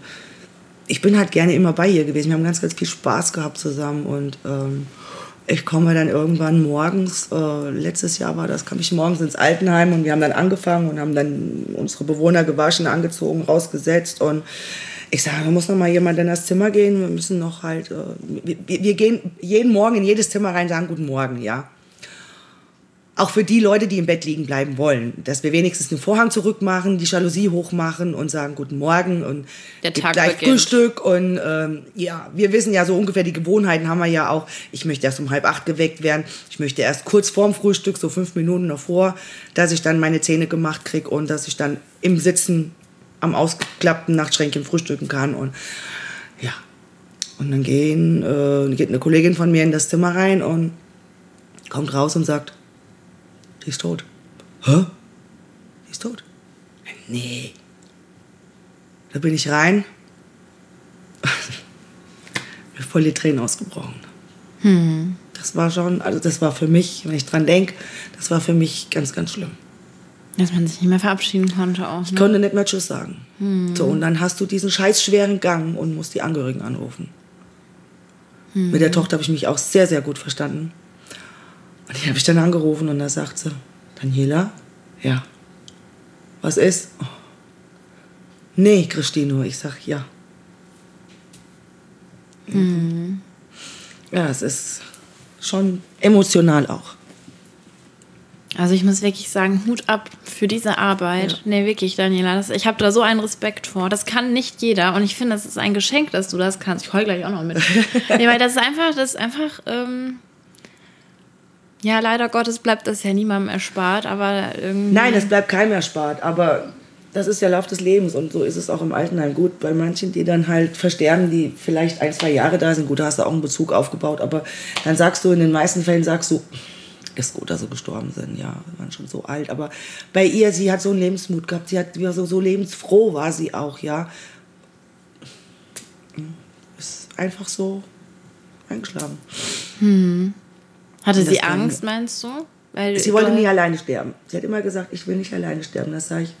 ich bin halt gerne immer bei ihr gewesen. Wir haben ganz, ganz viel Spaß gehabt zusammen und ähm, ich komme dann irgendwann morgens, äh, letztes Jahr war das, kam ich morgens ins Altenheim und wir haben dann angefangen und haben dann unsere Bewohner gewaschen, angezogen, rausgesetzt und ich sage, da muss noch mal jemand in das Zimmer gehen, wir müssen noch halt, äh, wir, wir, gehen jeden Morgen in jedes Zimmer rein, sagen Guten Morgen, ja auch für die Leute, die im Bett liegen bleiben wollen, dass wir wenigstens den Vorhang zurückmachen, die Jalousie hochmachen und sagen Guten Morgen und Der Tag gleich beginnt. Frühstück und ähm, ja, wir wissen ja so ungefähr die Gewohnheiten haben wir ja auch. Ich möchte erst um halb acht geweckt werden, ich möchte erst kurz vorm Frühstück, so fünf Minuten davor, dass ich dann meine Zähne gemacht kriege und dass ich dann im Sitzen am ausgeklappten Nachtschränkchen frühstücken kann und ja. Und dann gehen, äh, geht eine Kollegin von mir in das Zimmer rein und kommt raus und sagt, die ist tot. Hä? Die ist tot. Nee. Da bin ich rein. [laughs] mir voll die Tränen ausgebrochen. Hm. Das war schon, also das war für mich, wenn ich dran denke, das war für mich ganz, ganz schlimm. Dass man sich nicht mehr verabschieden konnte auch. Ne? Ich konnte nicht mehr Tschüss sagen. Hm. So, und dann hast du diesen scheiß schweren Gang und musst die Angehörigen anrufen. Hm. Mit der Tochter habe ich mich auch sehr, sehr gut verstanden. Und die habe ich dann angerufen und da sagt sie, Daniela, ja, was ist? Oh. Nee, Christino, ich sag ja. Mhm. Ja, es ist schon emotional auch. Also ich muss wirklich sagen, Hut ab für diese Arbeit. Ja. Nee, wirklich, Daniela. Das, ich habe da so einen Respekt vor. Das kann nicht jeder. Und ich finde, das ist ein Geschenk, dass du das kannst. Ich heul gleich auch noch mit. [laughs] nee, weil das ist einfach, das ist einfach, ähm, ja, leider Gottes bleibt das ja niemandem erspart, aber irgendwie. Nein, es bleibt keinem erspart, aber das ist ja Lauf des Lebens und so ist es auch im Altenheim. Gut, bei manchen, die dann halt versterben, die vielleicht ein, zwei Jahre da sind, gut, da hast du auch einen Bezug aufgebaut, aber dann sagst du, in den meisten Fällen sagst du, ist gut, dass sie gestorben sind, ja, waren schon so alt. Aber bei ihr, sie hat so einen Lebensmut gehabt, sie hat, so, so lebensfroh war sie auch, ja. Ist einfach so eingeschlagen. Hm. Hatte sie Angst, meinst du? Weil sie wollte nie alleine sterben. Sie hat immer gesagt, ich will nicht alleine sterben. Das sage ich,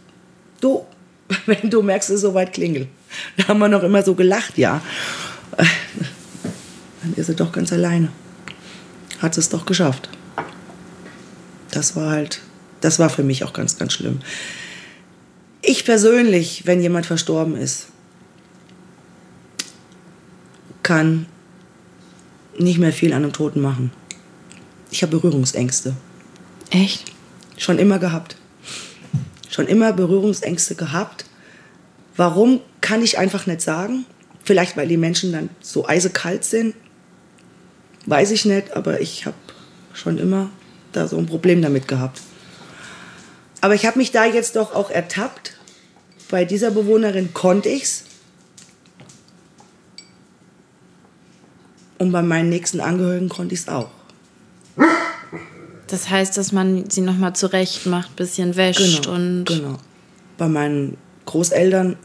du, [laughs] wenn du merkst, es ist soweit klingelt. Da haben wir noch immer so gelacht, ja. [laughs] Dann ist sie doch ganz alleine. Hat sie es doch geschafft das war halt, das war für mich auch ganz, ganz schlimm. Ich persönlich, wenn jemand verstorben ist, kann nicht mehr viel an einem Toten machen. Ich habe Berührungsängste. Echt? Schon immer gehabt. Schon immer Berührungsängste gehabt. Warum, kann ich einfach nicht sagen. Vielleicht, weil die Menschen dann so eisekalt sind. Weiß ich nicht, aber ich habe schon immer da so ein Problem damit gehabt. Aber ich habe mich da jetzt doch auch ertappt. Bei dieser Bewohnerin konnte ich's. Und bei meinen nächsten Angehörigen konnte ich es auch. Das heißt, dass man sie nochmal zurecht macht, bisschen wäscht genau, und. Genau. Bei meinen Großeltern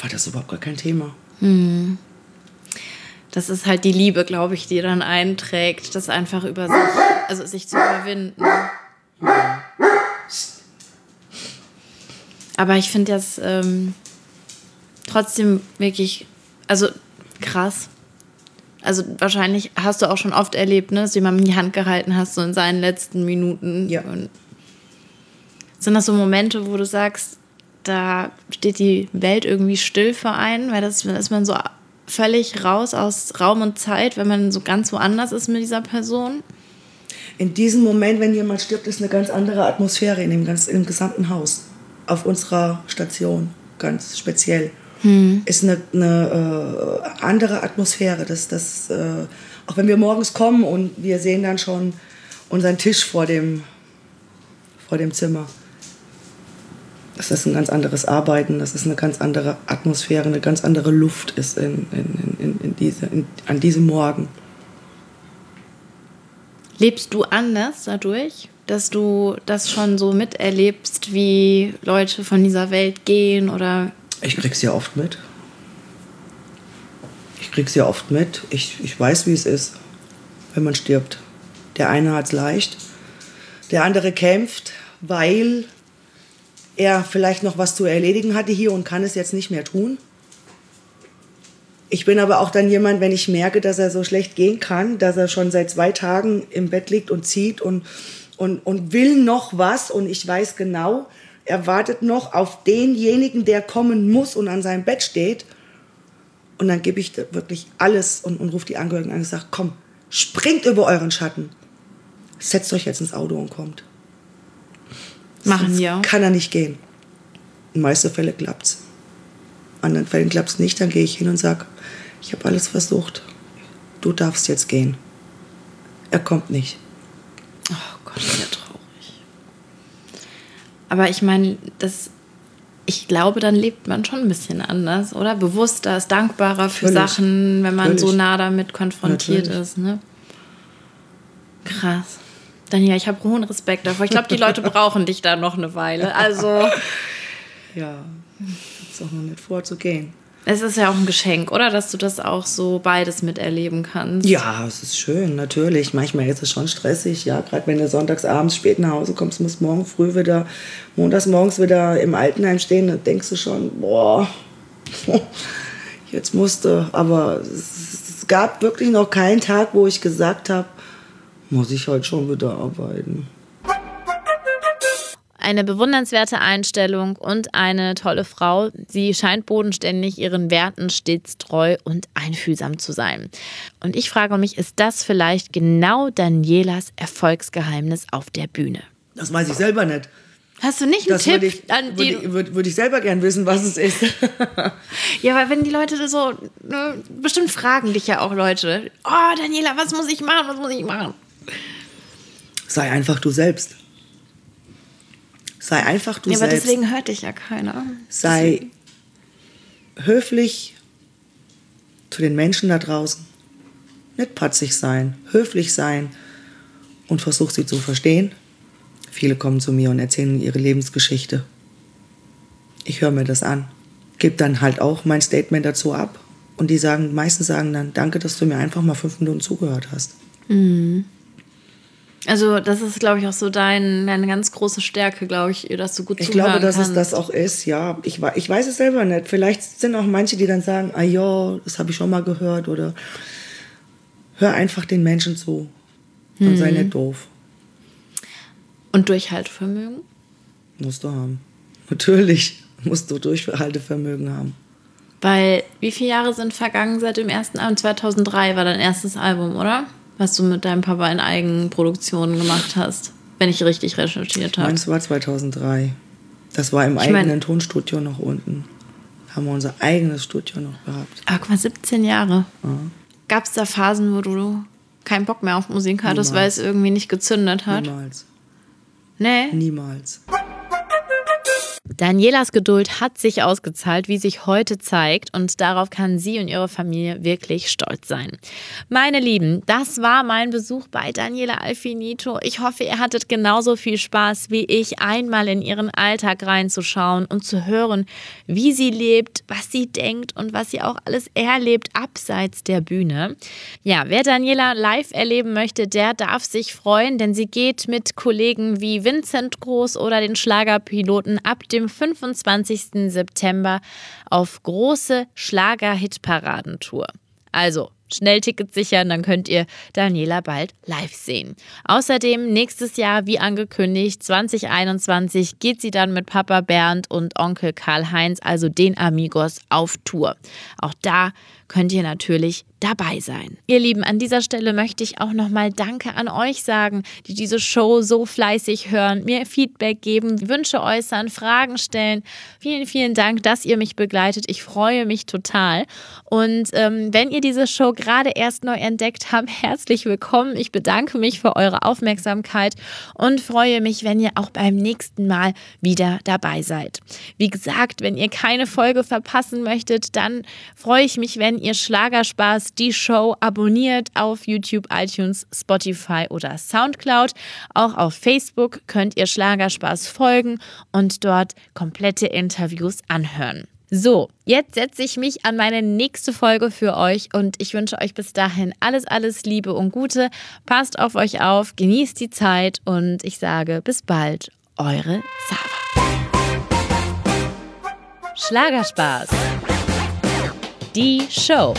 war das überhaupt gar kein Thema. Mhm das ist halt die Liebe, glaube ich, die dann einträgt, das einfach über sich, also sich zu überwinden. Aber ich finde das ähm, trotzdem wirklich, also krass. Also wahrscheinlich hast du auch schon oft erlebt, ne, dass du jemandem die Hand gehalten hast, so in seinen letzten Minuten. Ja. Und sind das so Momente, wo du sagst, da steht die Welt irgendwie still für einen, weil das, ist man so völlig raus aus Raum und Zeit, wenn man so ganz woanders ist mit dieser Person? In diesem Moment, wenn jemand stirbt, ist eine ganz andere Atmosphäre in dem, ganz, im gesamten Haus. Auf unserer Station, ganz speziell. Hm. Ist eine, eine äh, andere Atmosphäre. Das, das, äh, auch wenn wir morgens kommen und wir sehen dann schon unseren Tisch vor dem, vor dem Zimmer das ist ein ganz anderes Arbeiten, das ist eine ganz andere Atmosphäre, eine ganz andere Luft ist in, in, in, in diese, an diesem Morgen. Lebst du anders dadurch, dass du das schon so miterlebst, wie Leute von dieser Welt gehen oder? Ich krieg's ja oft mit. Ich krieg's ja oft mit. Ich, ich weiß, wie es ist, wenn man stirbt. Der eine hat's leicht, der andere kämpft, weil er vielleicht noch was zu erledigen hatte hier und kann es jetzt nicht mehr tun. Ich bin aber auch dann jemand, wenn ich merke, dass er so schlecht gehen kann, dass er schon seit zwei Tagen im Bett liegt und zieht und, und, und will noch was und ich weiß genau, er wartet noch auf denjenigen, der kommen muss und an seinem Bett steht. Und dann gebe ich wirklich alles und, und rufe die Angehörigen an und sage, komm, springt über euren Schatten. Setzt euch jetzt ins Auto und kommt. Machen Sonst ja. Kann er nicht gehen. In meisten Fällen klappt's. In anderen Fällen klappt's nicht, dann gehe ich hin und sage, ich habe alles versucht. Du darfst jetzt gehen. Er kommt nicht. Oh Gott. Aber ich meine, das ich glaube, dann lebt man schon ein bisschen anders, oder? Bewusster, ist dankbarer für Völlig. Sachen, wenn man Völlig. so nah damit konfrontiert Natürlich. ist. Ne? Krass. Daniela, ich habe hohen Respekt davor. Ich glaube, die Leute [laughs] brauchen dich da noch eine Weile. Also. Ja, ist auch noch nicht vor zu gehen. Es ist ja auch ein Geschenk, oder? Dass du das auch so beides miterleben kannst. Ja, es ist schön, natürlich. Manchmal ist es schon stressig, ja. Gerade wenn du sonntags abends spät nach Hause kommst, musst morgen früh wieder, montags morgens wieder im Altenheim stehen, dann denkst du schon, boah, [laughs] jetzt musste. Aber es gab wirklich noch keinen Tag, wo ich gesagt habe, muss ich heute schon wieder arbeiten eine bewundernswerte Einstellung und eine tolle Frau. Sie scheint bodenständig, ihren Werten stets treu und einfühlsam zu sein. Und ich frage mich, ist das vielleicht genau Danielas Erfolgsgeheimnis auf der Bühne? Das weiß ich selber nicht. Hast du nicht einen das Tipp? Würde ich, an die würde, würde, würde ich selber gern wissen, was es ist. [laughs] ja, weil wenn die Leute so, ne, bestimmt fragen dich ja auch Leute, oh Daniela, was muss ich machen, was muss ich machen? Sei einfach du selbst. Sei einfach du ja, selbst. aber deswegen hört dich ja keiner. Sei höflich zu den Menschen da draußen. Nicht patzig sein, höflich sein und versuch sie zu verstehen. Viele kommen zu mir und erzählen ihre Lebensgeschichte. Ich höre mir das an, gebe dann halt auch mein Statement dazu ab und die sagen, meistens sagen dann, danke, dass du mir einfach mal fünf Minuten zugehört hast. Mhm. Also das ist, glaube ich, auch so dein, deine ganz große Stärke, glaube ich, dass du gut Ich glaube, dass kannst. es das auch ist, ja. Ich, ich weiß es selber nicht. Vielleicht sind auch manche, die dann sagen, ah ja, das habe ich schon mal gehört oder hör einfach den Menschen zu und hm. sei nicht doof. Und Durchhaltevermögen? Musst du haben. Natürlich musst du Durchhaltevermögen haben. Weil, wie viele Jahre sind vergangen seit dem ersten Album? 2003 war dein erstes Album, oder? Was du mit deinem Papa in Eigenproduktionen gemacht hast, wenn ich richtig recherchiert habe. Meins war 2003. Das war im ich eigenen mein, Tonstudio noch unten. Haben wir unser eigenes Studio noch gehabt. Ah, guck mal, 17 Jahre. Ja. Gab es da Phasen, wo du keinen Bock mehr auf Musik hattest, weil es irgendwie nicht gezündet hat? Niemals. Nee? Niemals. Danielas Geduld hat sich ausgezahlt, wie sich heute zeigt, und darauf kann sie und ihre Familie wirklich stolz sein. Meine Lieben, das war mein Besuch bei Daniela Alfinito. Ich hoffe, ihr hattet genauso viel Spaß wie ich, einmal in ihren Alltag reinzuschauen und zu hören, wie sie lebt, was sie denkt und was sie auch alles erlebt abseits der Bühne. Ja, wer Daniela live erleben möchte, der darf sich freuen, denn sie geht mit Kollegen wie Vincent Groß oder den Schlagerpiloten ab dem 25. September auf große Schlager-Hitparadentour. Also schnell Tickets sichern, dann könnt ihr Daniela bald live sehen. Außerdem nächstes Jahr, wie angekündigt, 2021 geht sie dann mit Papa Bernd und Onkel Karl-Heinz, also den Amigos, auf Tour. Auch da könnt ihr natürlich dabei sein. Ihr Lieben, an dieser Stelle möchte ich auch nochmal Danke an euch sagen, die diese Show so fleißig hören, mir Feedback geben, Wünsche äußern, Fragen stellen. Vielen, vielen Dank, dass ihr mich begleitet. Ich freue mich total. Und ähm, wenn ihr diese Show gerade erst neu entdeckt habt, [laughs] herzlich willkommen. Ich bedanke mich für eure Aufmerksamkeit und freue mich, wenn ihr auch beim nächsten Mal wieder dabei seid. Wie gesagt, wenn ihr keine Folge verpassen möchtet, dann freue ich mich, wenn ihr Schlagerspaß die Show abonniert auf YouTube, iTunes, Spotify oder Soundcloud. Auch auf Facebook könnt ihr Schlagerspaß folgen und dort komplette Interviews anhören. So, jetzt setze ich mich an meine nächste Folge für euch und ich wünsche euch bis dahin alles, alles Liebe und Gute. Passt auf euch auf, genießt die Zeit und ich sage bis bald, eure Sava. Schlagerspaß. Die Show.